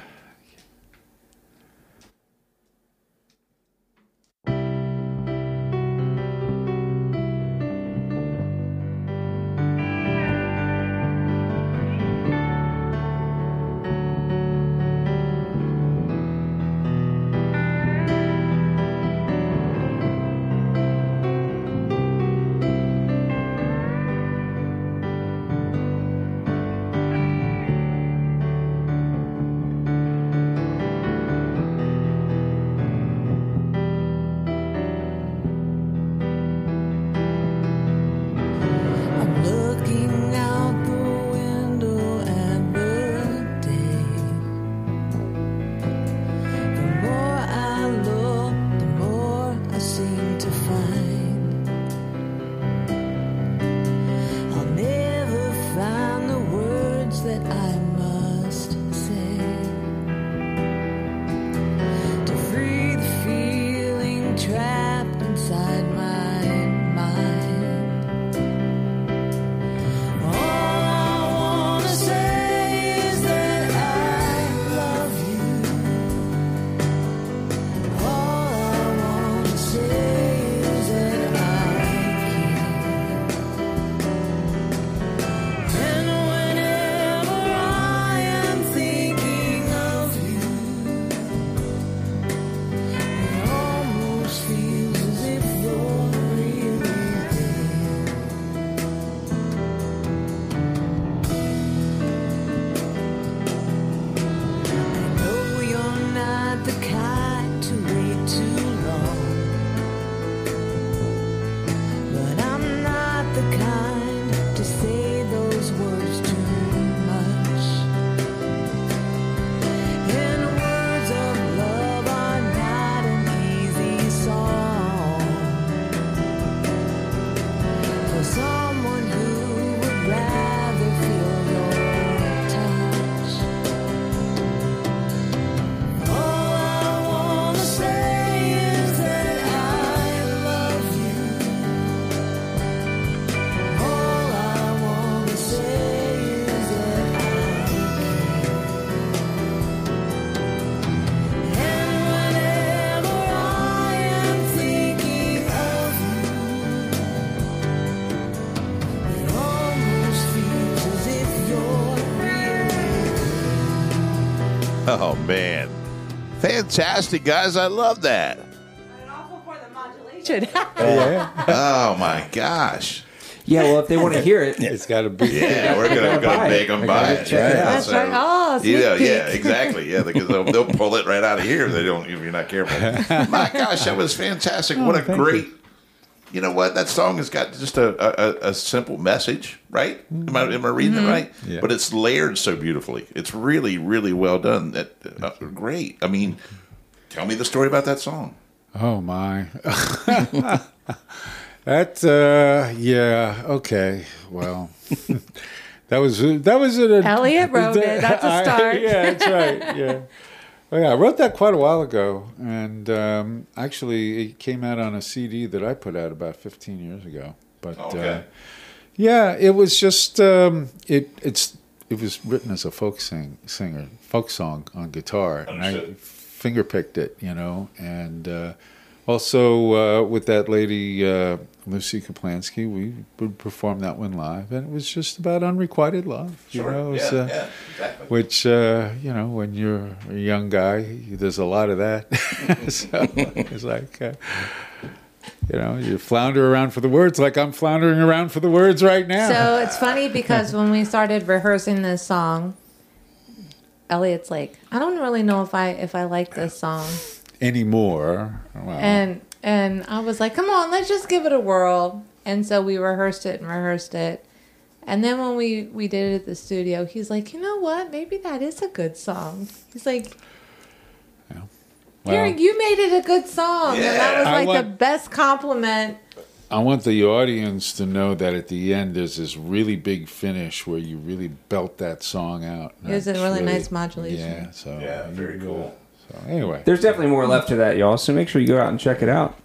Fantastic guys! I love that. And awful for the modulation. Oh my gosh. Yeah, well, if they want to hear it, It's got to be. Yeah, we're gonna, gotta gonna make them I buy it. check it Yeah, out. That's right. Oh, sneak yeah, yeah, exactly. Yeah, because they'll, they'll pull it right out of here. if They don't if you're not careful. My gosh, that was fantastic. what a Oh, great. You. Know what? That song has got just a, a, a simple message, right? Am I, am I reading Mm-hmm. it right? Yeah. But it's layered so beautifully. It's really, really well done. That uh, great. I mean, tell me the story about that song. Oh my. that uh yeah, okay. Well. that was that was an Elliot wrote it. That's a start. yeah, that's right. Yeah. Well, yeah, I wrote that quite a while ago, and um, actually, it came out on a CD that I put out about 15 years ago. But Okay. uh, yeah, it was just um, it. It's it was written as a folk sing singer, folk song on guitar, and I Understood. finger picked it, you know, and uh, also uh, with that lady uh, Lucy Kaplansky, we would perform that one live, and it was just about unrequited love, you know. yeah, uh, yeah, exactly. Which uh, you know, when you're a young guy, there's a lot of that. so it's like. Uh, you know, you flounder around for the words like I'm floundering around for the words right now. So it's funny because when we started rehearsing this song, Elliot's like, I don't really know if I if I like this song. Anymore. Well, And and I was like, come on, let's just give it a whirl. And so we rehearsed it and rehearsed it. And then when we we did it at the studio, he's like, you know what? Maybe that is a good song. He's like, well, Here, you made it a good song. And that was I like the best compliment. I want the audience to know that at the end there's this really big finish where you really belt that song out. It was a That's really nice modulation. Yeah, so Yeah, very cool. So anyway, There's definitely more left to that, y'all. So make sure you go out and check it out.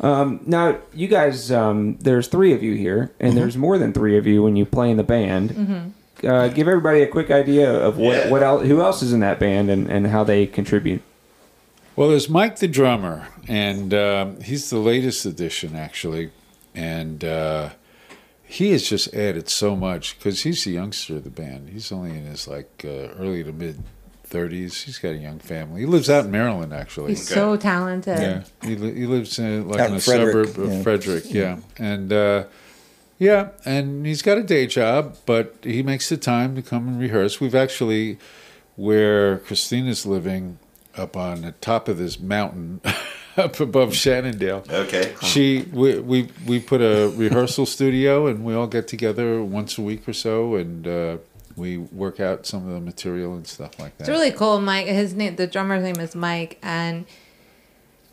Um, now, you guys, um, there's three of you here, and there's more than three of you when you play in the band. Uh, give everybody a quick idea of what, Yeah. what else, who else is in that band and, and how they contribute. Well, there's Mike the drummer, and um, he's the latest addition, actually. And uh, he has just added so much because he's the youngster of the band. He's only in his like uh, early to mid 30s. He's got a young family. He lives out in Maryland, actually. He's so talented. Yeah, he, li- he lives in like Out in in a Frederick, suburb of yeah. Frederick. Yeah, and uh, yeah, and he's got a day job, but he makes the time to come and rehearse. We've actually, where Christina's living, up on the top of this mountain, up above Shannondale. Okay. She we, we we put a rehearsal studio and we all get together once a week or so and uh, we work out some of the material and stuff like that. It's really cool. Mike, his name, the drummer's name is Mike, and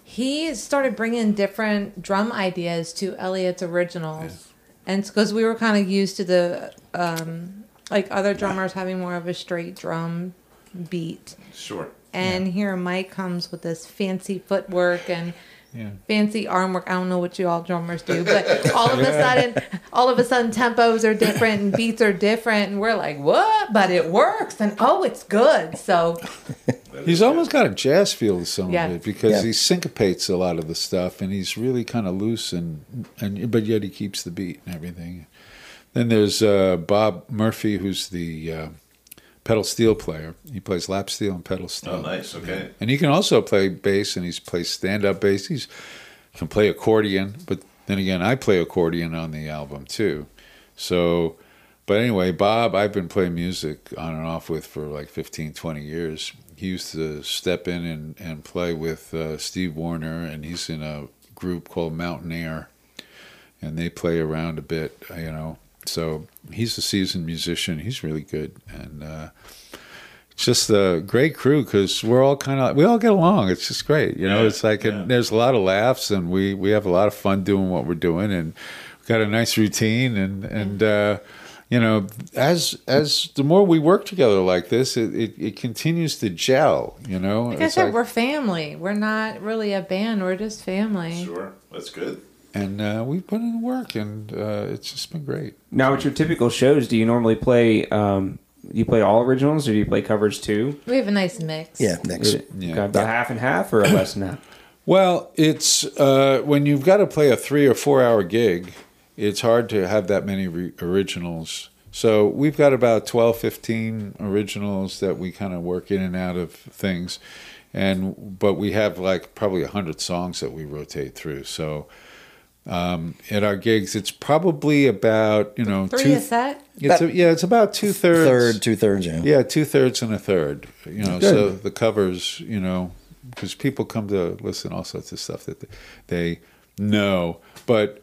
he started bringing different drum ideas to Elliot's originals, and because we were kind of used to the um, like other drummers having more of a straight drum beat, Sure. and here Mike comes with this fancy footwork and. Yeah. Fancy arm work. I don't know what you all drummers do, but all of a sudden, all of a sudden, tempos are different and beats are different, and we're like, "What?" But it works, and oh, it's good. So He's almost got a jazz feel to some Yeah. of it because Yeah. he syncopates a lot of the stuff, and he's really kind of loose and and but yet he keeps the beat and everything. Then there's uh, Bob Murphy, who's the uh, pedal steel player. He plays lap steel and pedal steel. Oh, nice. Okay. And he can also play bass, and he's plays stand up bass. He's can play accordion, but then again, I play accordion on the album too. So, but anyway, Bob, I've been playing music on and off with for like 15, 20 years. He used to step in and, and play with uh, Steve Warner, and he's in a group called Mountain Air, and they play around a bit, you know. So he's a seasoned musician. He's really good, and uh, it's just a great crew because we're all kind of we all get along. It's just great, you know. Yeah, it's like yeah. and there's a lot of laughs, and we we have a lot of fun doing what we're doing, and we've got a nice routine, and and uh, you know, as as the more we work together like this, it it, it continues to gel. You know, Like I said, like- we're family. We're not really a band. We're just family. Sure. That's good. And uh, we put in the work, and uh, it's just been great. Now, at your typical shows, do you normally play? Um, do you play all originals, or do you play covers too? We have a nice mix. Yeah, next. Is it Yeah. kind of about half and half, or less than that? Well, it's uh, when you've got to play a three or four hour gig, it's hard to have that many re- originals. So we've got about 12, 15 originals that we kind of work in and out of things. and but we have like probably a hundred songs that we rotate through. So um, at our gigs, it's probably about you know Three two, a set. It's a, yeah, it's about two thirds. Third, two thirds, yeah. Yeah, two thirds and a third. You know, Good. so the covers, you know, because people come to listen all sorts of stuff that they know, but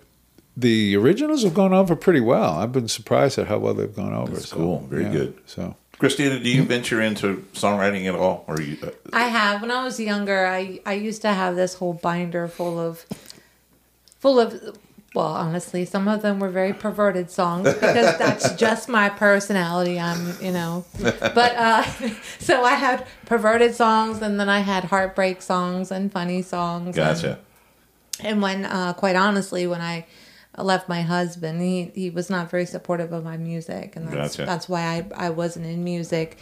the originals have gone over pretty well. I've been surprised at how well they've gone over. That's So, cool. Very yeah, good. So Christina, do you venture into songwriting at all, or you? Uh, I have. When I was younger, I I used to have this whole binder full of, full of. Well, honestly, some of them were very perverted songs because that's just my personality. I'm, you know, but uh, so I had perverted songs, and then I had heartbreak songs and funny songs. and- gotcha. and when, uh, quite honestly, when I left my husband, he, he was not very supportive of my music, and that's Gotcha. that's why I, I wasn't in music.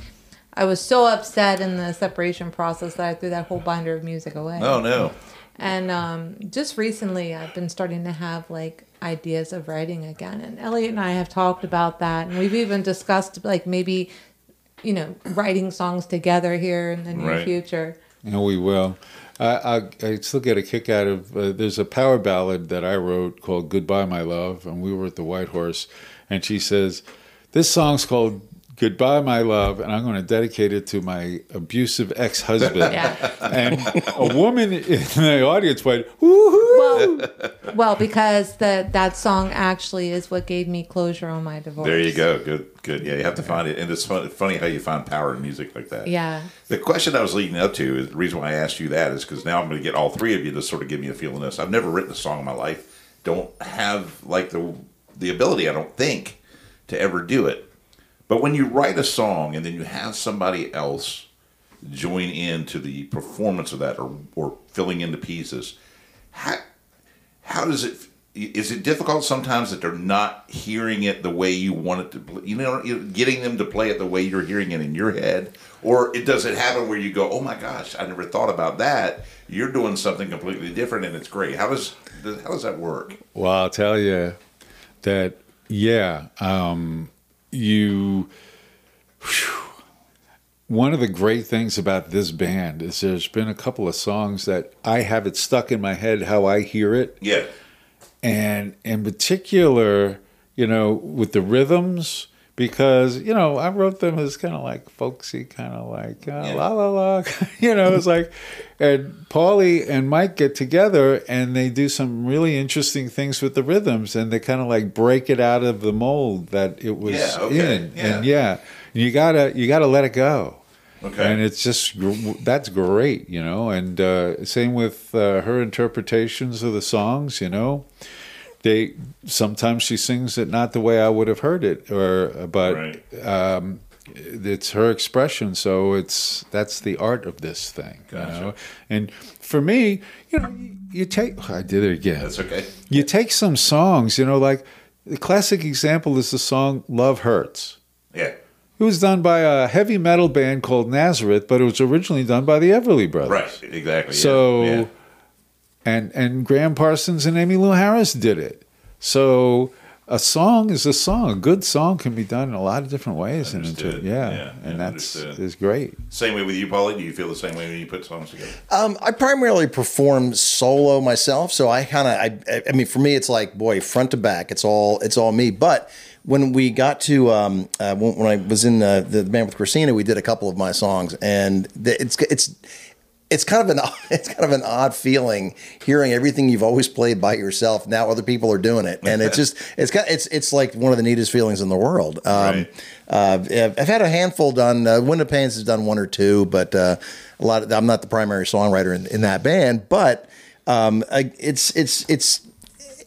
I was so upset in the separation process that I threw that whole binder of music away. Oh no. And um, just recently, I've been starting to have like ideas of writing again, and Elliot and I have talked about that, and we've even discussed like maybe, you know, writing songs together here in the near Right. future. And we will. I, I, I still get a kick out of. Uh, there's a power ballad that I wrote called "Goodbye, My Love," and we were at the White Horse, and she says, "This song's called Goodbye, My Love, and I'm going to dedicate it to my abusive ex-husband." Yeah. And a woman in the audience went, "Woohoo!" Well, well, because the that song actually is what gave me closure on my divorce. There you go. Good, good. Yeah, you have to find it, and it's fun, funny how you find power in music like that. Yeah. The question I was leading up to is the reason why I asked you that is because now I'm going to get all three of you to sort of give me a feel in this. I've never written a song in my life. Don't have like the the ability. I don't think to ever do it. But when you write a song and then you have somebody else join into the performance of that or or filling in the pieces, how how does it? Is it difficult sometimes that they're not hearing it the way you want it to? Play, you know, you know, getting them to play it the way you're hearing it in your head, or it does it happen where you go, "Oh my gosh, I never thought about that." You're doing something completely different, and it's great. How does how does that work? Well, I'll tell you that, yeah, um, you. whew. one of the great things about this band is there's been a couple of songs that I have it stuck in my head how I hear it. Yeah, And in particular, you know, with the rhythms, because, you know, I wrote them as kind of like folksy, kind of like uh, la la la, you know, it's like, and Paulie and Mike get together and they do some really interesting things with the rhythms and they kind of like break it out of the mold that it was Yeah, okay, in. yeah. And yeah, you gotta, you gotta let it go. Okay. And it's just that's great, you know. And uh, same with uh, her interpretations of the songs, you know. They sometimes she sings it not the way I would have heard it, or but Right. um, it's her expression. So it's that's the art of this thing, you know. And for me, you know, you, take I did it again. that's okay. You take some songs, you know, like the classic example is the song "Love Hurts." Yeah, It was done by a heavy metal band called Nazareth, but it was originally done by the Everly Brothers. right, exactly. So, yeah. And and Gram Parsons and Emmylou Harris did it. So a song is a song. A good song can be done in a lot of different ways, and Understood. into, yeah, Yeah, and yeah, that's understood. is great. same way with you, Paulie. Do you feel the same way when you put songs together? Um, I primarily perform solo myself, so I kind of, I, I mean, for me, it's like, boy, front to back, it's all, it's all me. But when we got to, um, uh, when, when I was in uh, the band with Christina, we did a couple of my songs, and the, it's, it's, it's kind of an, it's kind of an odd feeling hearing everything you've always played by yourself. Now other people are doing it, and it's just, it's kind, it's, it's like one of the neatest feelings in the world. Um, Right. uh, I've I've had a handful done. Uh, Wind of Pains has done one or two, but uh, a lot. Of, I'm not the primary songwriter in, in that band, but um, I, it's it's it's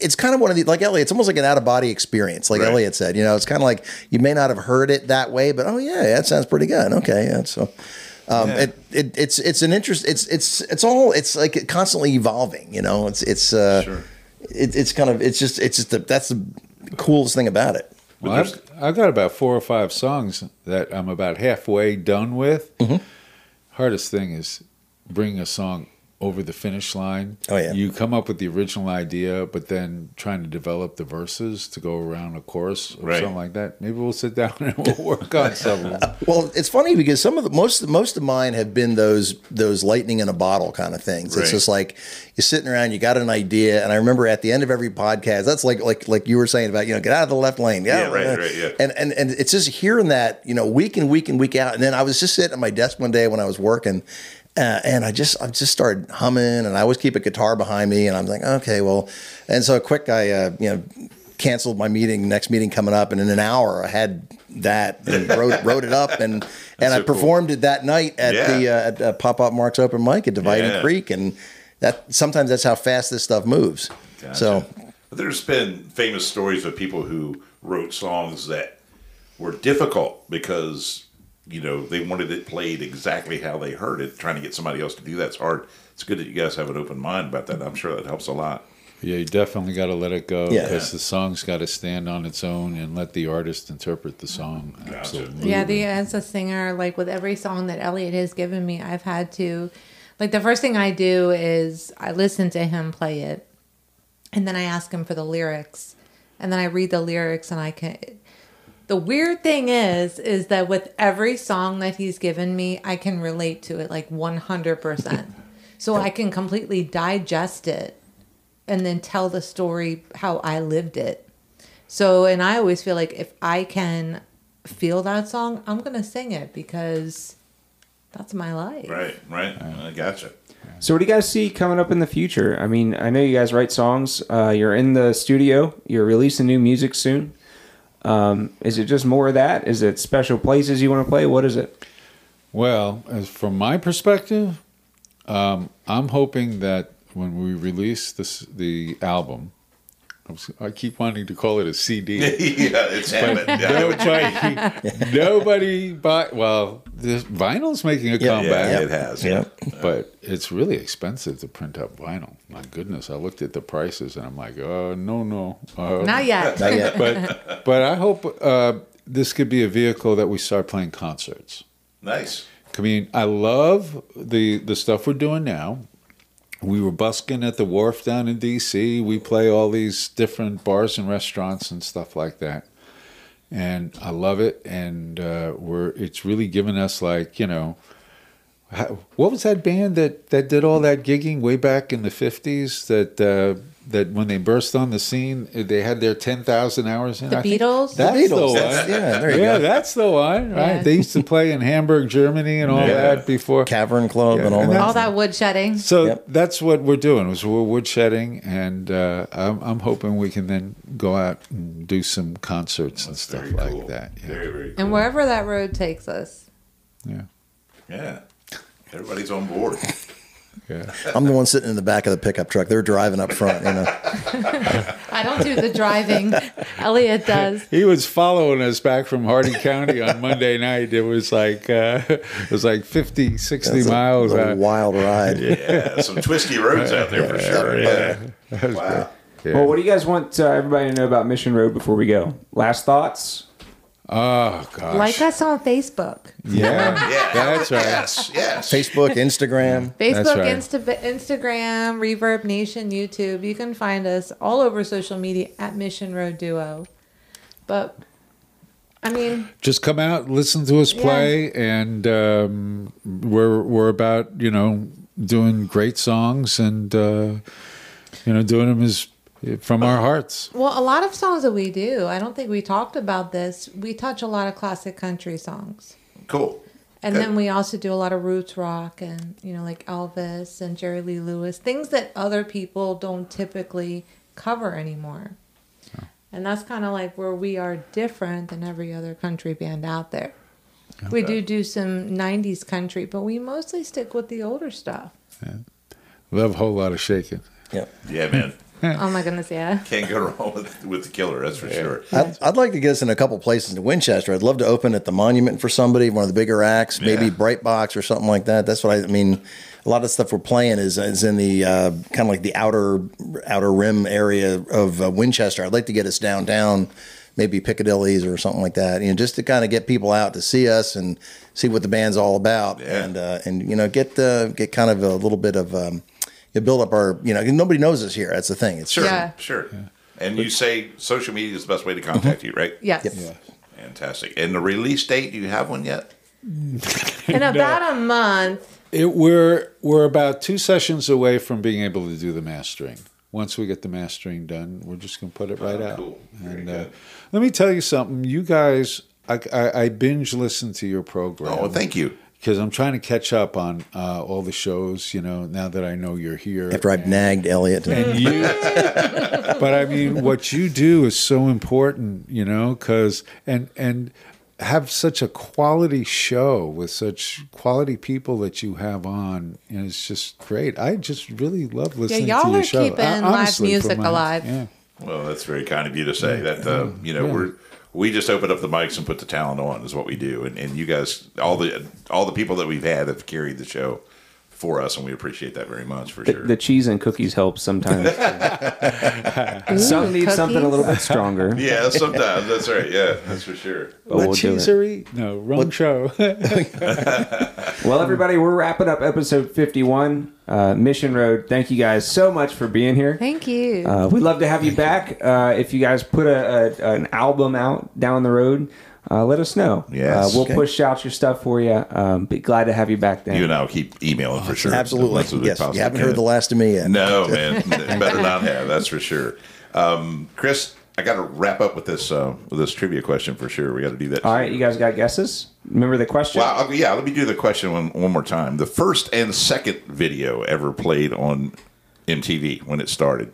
it's kind of one of the like Elliot. It's almost like an out of body experience, like Right. Elliot said. You know, it's kind of like you may not have heard it that way, but oh yeah, that sounds pretty good. Okay, yeah, so. Um, Yeah. it, it, it's it's an interest. It's it's it's all it's like constantly evolving. You know, it's it's uh, Sure. it, it's kind of it's just it's just the, that's the coolest thing about it. Well, I've, I've got about four or five songs that I'm about halfway done with. Mm-hmm. Hardest thing is bringing a song over the finish line. Oh, yeah. You come up with the original idea, but then trying to develop the verses to go around a chorus or Right. something like that. Maybe we'll sit down and we'll work on some of them. Well, it's funny because some of the most most of mine have been those those lightning in a bottle kind of things. Right. It's just like you're sitting around, you got an idea, and I remember at the end of every podcast, that's like like like you were saying about you know get out of the left lane, Yeah, out right, right, yeah. and and and it's just hearing that you know week in week and week out, and then I was just sitting at my desk one day when I was working. Uh, and I just I just started humming, and I always keep a guitar behind me, and I'm like, okay, well, and so quick, I uh, you know canceled my meeting, next meeting coming up, and in an hour I had that and wrote wrote it up, and and I so cool. performed it that night at Yeah. the uh, at uh, Pop Up Mark's open mic at Dividing Yeah. Creek, and that sometimes that's how fast this stuff moves. Gotcha. So there's been famous stories of people who wrote songs that were difficult because you know they wanted it played exactly how they heard it. Trying to get somebody else to do that's hard. It's good that you guys have an open mind about that. I'm sure that helps a lot. Yeah, you definitely got to let it go Yeah. because the song's got to stand on its own and let the artist interpret the song. Absolutely. Yeah, the as a singer, like with every song that Elliot has given me, I've had to like the first thing I do is I listen to him play it and then I ask him for the lyrics. And then I read the lyrics and I can the weird thing is is that with every song that he's given me, I can relate to it like 100%. so I can completely digest it and then tell the story how I lived it. So, and I always feel like if I can feel that song, I'm going to sing it because that's my life. Right, right. I gotcha. So, what do you guys see coming up in the future? I mean, I know you guys write songs. Uh, you're in the studio. You're releasing new music soon. Um, is it just more of that? Is it special places you want to play? What is it? Well, as from my perspective, um, I'm hoping that when we release this the album, I keep wanting to call it a CD. yeah, it's Hammond. Yeah, I know what you- nobody, nobody buy. Well, the vinyl's making a Yeah, comeback, yeah, it has. yeah, but it's really expensive to print up vinyl. My goodness, I looked at the prices and I'm like, oh no, no, uh, Not yet. not yet. But but I hope uh, this could be a vehicle that we start playing concerts. Nice. I mean, I love the the stuff we're doing now. We were busking at the wharf down in D.C. We play all these different bars and restaurants and stuff like that, and I love it. And uh, we're it's really given us like you know, how, what was that band that that did all that gigging way back in the fifties? That uh, that when they burst on the scene, they had their ten thousand hours in. The I think Beatles? That's Beatles, the one. that's- yeah, there you yeah, go. that's the one. Right? Yeah. They used to play in Hamburg, Germany, and all Yeah. that before. Cavern Club and all and that. All that woodshedding. So Yep. that's what we're doing. Is we're woodshedding, and uh, I'm, I'm hoping we can then go out and do some concerts and stuff Very like cool. that. Yeah. Very, very cool. And wherever that road takes us. yeah, Yeah. Everybody's on board. Yeah. I'm the one sitting in the back of the pickup truck. They're driving up front. You know, I don't do the driving. Elliot does. He was following us back from Hardin County on Monday night. It was like uh, it was like 50, 60 It's miles. a uh, wild ride. Yeah, some twisty roads out there for sure. Yeah. Wow. yeah. Well, what do you guys want uh, everybody to know about Mission Road before we go? Last thoughts? Oh gosh, Like us on Facebook. yeah, Yeah. that's right. Yes, yes. Facebook, Instagram. Facebook, right. Insta- Instagram, ReverbNation, YouTube. You can find us all over social media at Mission Road Duo. But I mean, just come out, listen to us play, and um, we're we're about you know doing great songs and uh, you know doing them as from our hearts. well, a lot of songs that we do, I don't think we talked about this. We touch a lot of classic country songs. Cool. And Good. then we also do a lot of roots rock and, you know, like Elvis and Jerry Lee Lewis, things that other people don't typically cover anymore. Oh. And that's kind of like where we are different than every other country band out there. We do do some 90s country, but we mostly stick with the older stuff. Love a whole lot of shaking. Yep. Yeah, man. Oh my goodness, yeah. Can't go wrong with, with the killer, that's for sure. I'd, I'd like to get us in a couple places in Winchester. I'd love to open at the Monument for somebody, one of the bigger acts, maybe Yeah. Bright Box or something like that. That's what I, I mean. A lot of stuff we're playing is is in the uh, kind of like the outer outer rim area of uh, Winchester. I'd like to get us downtown, maybe Piccadilly's or something like that. You know, just to kind of get people out to see us and see what the band's all about, Yeah. and uh, and you know get uh, get kind of a little bit of um, you build up our, you know, nobody knows us here. That's the thing. It's Sure, Yeah. sure. And you say social media is the best way to contact you, right? Yes. Yep. Fantastic. And the release date, do you have one yet? In about a month. It, we're we're about two sessions away from being able to do the mastering. Once we get the mastering done, we're just going to put it right out. cool. And uh, let me tell you something. You guys, I, I, I binge listen to your program. Oh, well, thank you. Because I'm trying to catch up on uh, all the shows. You know, now that I know you're here. after I've nagged Elliot. And you, but I mean, what you do is so important, you know, because and and have such a quality show with such quality people that you have on, and it's just great. I just really love Yeah, listening to y'all your are show. keeping Uh, live music my- alive. Yeah. Well, that's very kind of you to say that. Uh, you know, yeah. we're we just open up the mics and put the talent on is what we do, and, and you guys, all the all the people that we've had have carried the show for us, and we appreciate that very much for The, sure. the cheese and cookies help sometimes. Some need something a little bit stronger. yeah, sometimes that's right. Yeah, that's for sure. But What we'll cheesery? No, wrong show. Well, everybody, we're wrapping up episode 51, uh, Mission Road. Thank you guys so much for being here. Thank you. Uh, we'd love to have you back. Uh, if you guys put a, a, an album out down the road, uh, let us know. Yes. Uh, we'll Okay. push out your stuff for you. Um, be glad to have you back then. You and I will keep emailing for sure. Absolutely. As much Yes. You haven't can. heard the last of me yet. No, man, better not have. That's for sure. Um, Chris, I got to wrap up with this uh, with this trivia question for sure. We got to do that. All right, you guys got guesses? Remember the question? Well, I'll- yeah, let me do the question one, one more time. The first and second video ever played on MTV when it started.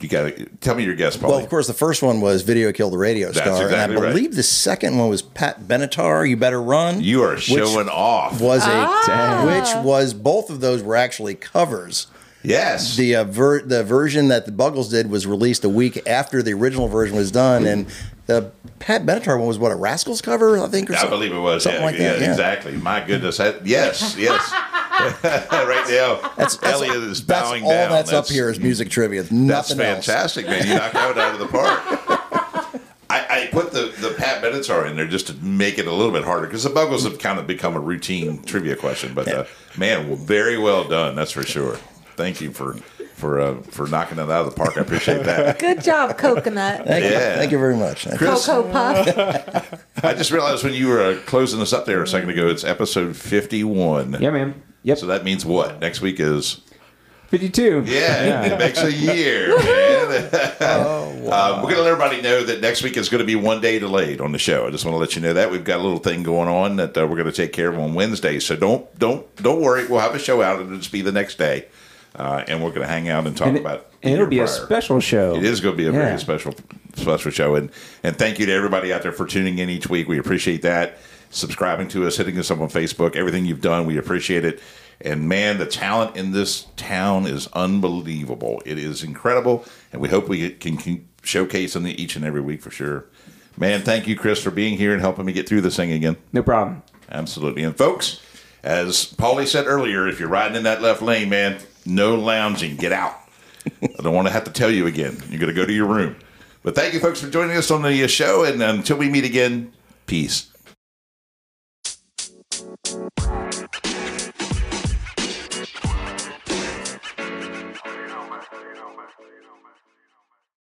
You got to tell me your guess, Paul. Well, of course, the first one was Video Killed the Radio That's Star. exactly and I right. believe the second one was Pat Benatar, You Better Run. You are showing off. Was a which was both of those were actually covers. Yes. The uh, ver- the version that the Buggles did was released a week after the original version was done, and the Pat Benatar one was what a Rascals cover, I think, or I something. believe it was. something yeah, like that. yeah, Yeah, exactly. My goodness. That, yes, yes. right now, That's, that's, Elliot is that's bowing all down. that's, up here is music trivia. That's Nothing else. fantastic, man. You knocked that out of the park. I, I put the, the Pat Benatar in there just to make it a little bit harder because the Buggles have kind of become a routine trivia question. But uh, man, well, very well done. That's for sure. Thank you for for uh, for knocking it out of the park. I appreciate that. Good job, coconut. Thank you. Yeah. Thank you very much. Chris, Cocoa puff. I just realized when you were uh, closing us up there a second ago, it's episode fifty one. yeah, man. Yep. So that means what? Next week is 52. Yeah, it makes a year, man. um, we're going to let everybody know that next week is going to be one day delayed on the show. I just want to let you know that we've got a little thing going on that uh, we're going to take care of on Wednesday. So don't don't don't worry. We'll have a show out. And it'll just be the next day, uh, and we're going to hang out and talk And, it- about. and it'll be a special show. It is going to be a Yeah. very special special show, and and thank you to everybody out there for tuning in each week. We appreciate that. Subscribing to us, hitting us up on Facebook, everything you've done, we appreciate it. And man, the talent in this town is unbelievable. It is incredible, and we hope we can, can showcase them each and every week for sure. Man, thank you, Chris, for being here and helping me get through this thing again. No problem. Absolutely. And folks, as Paulie said earlier, if you're riding in that left lane, man, no lounging. Get out. I don't want to have to tell you again. You're going to go to your room. But thank you, folks, for joining us on the uh, show. And until we meet again, peace.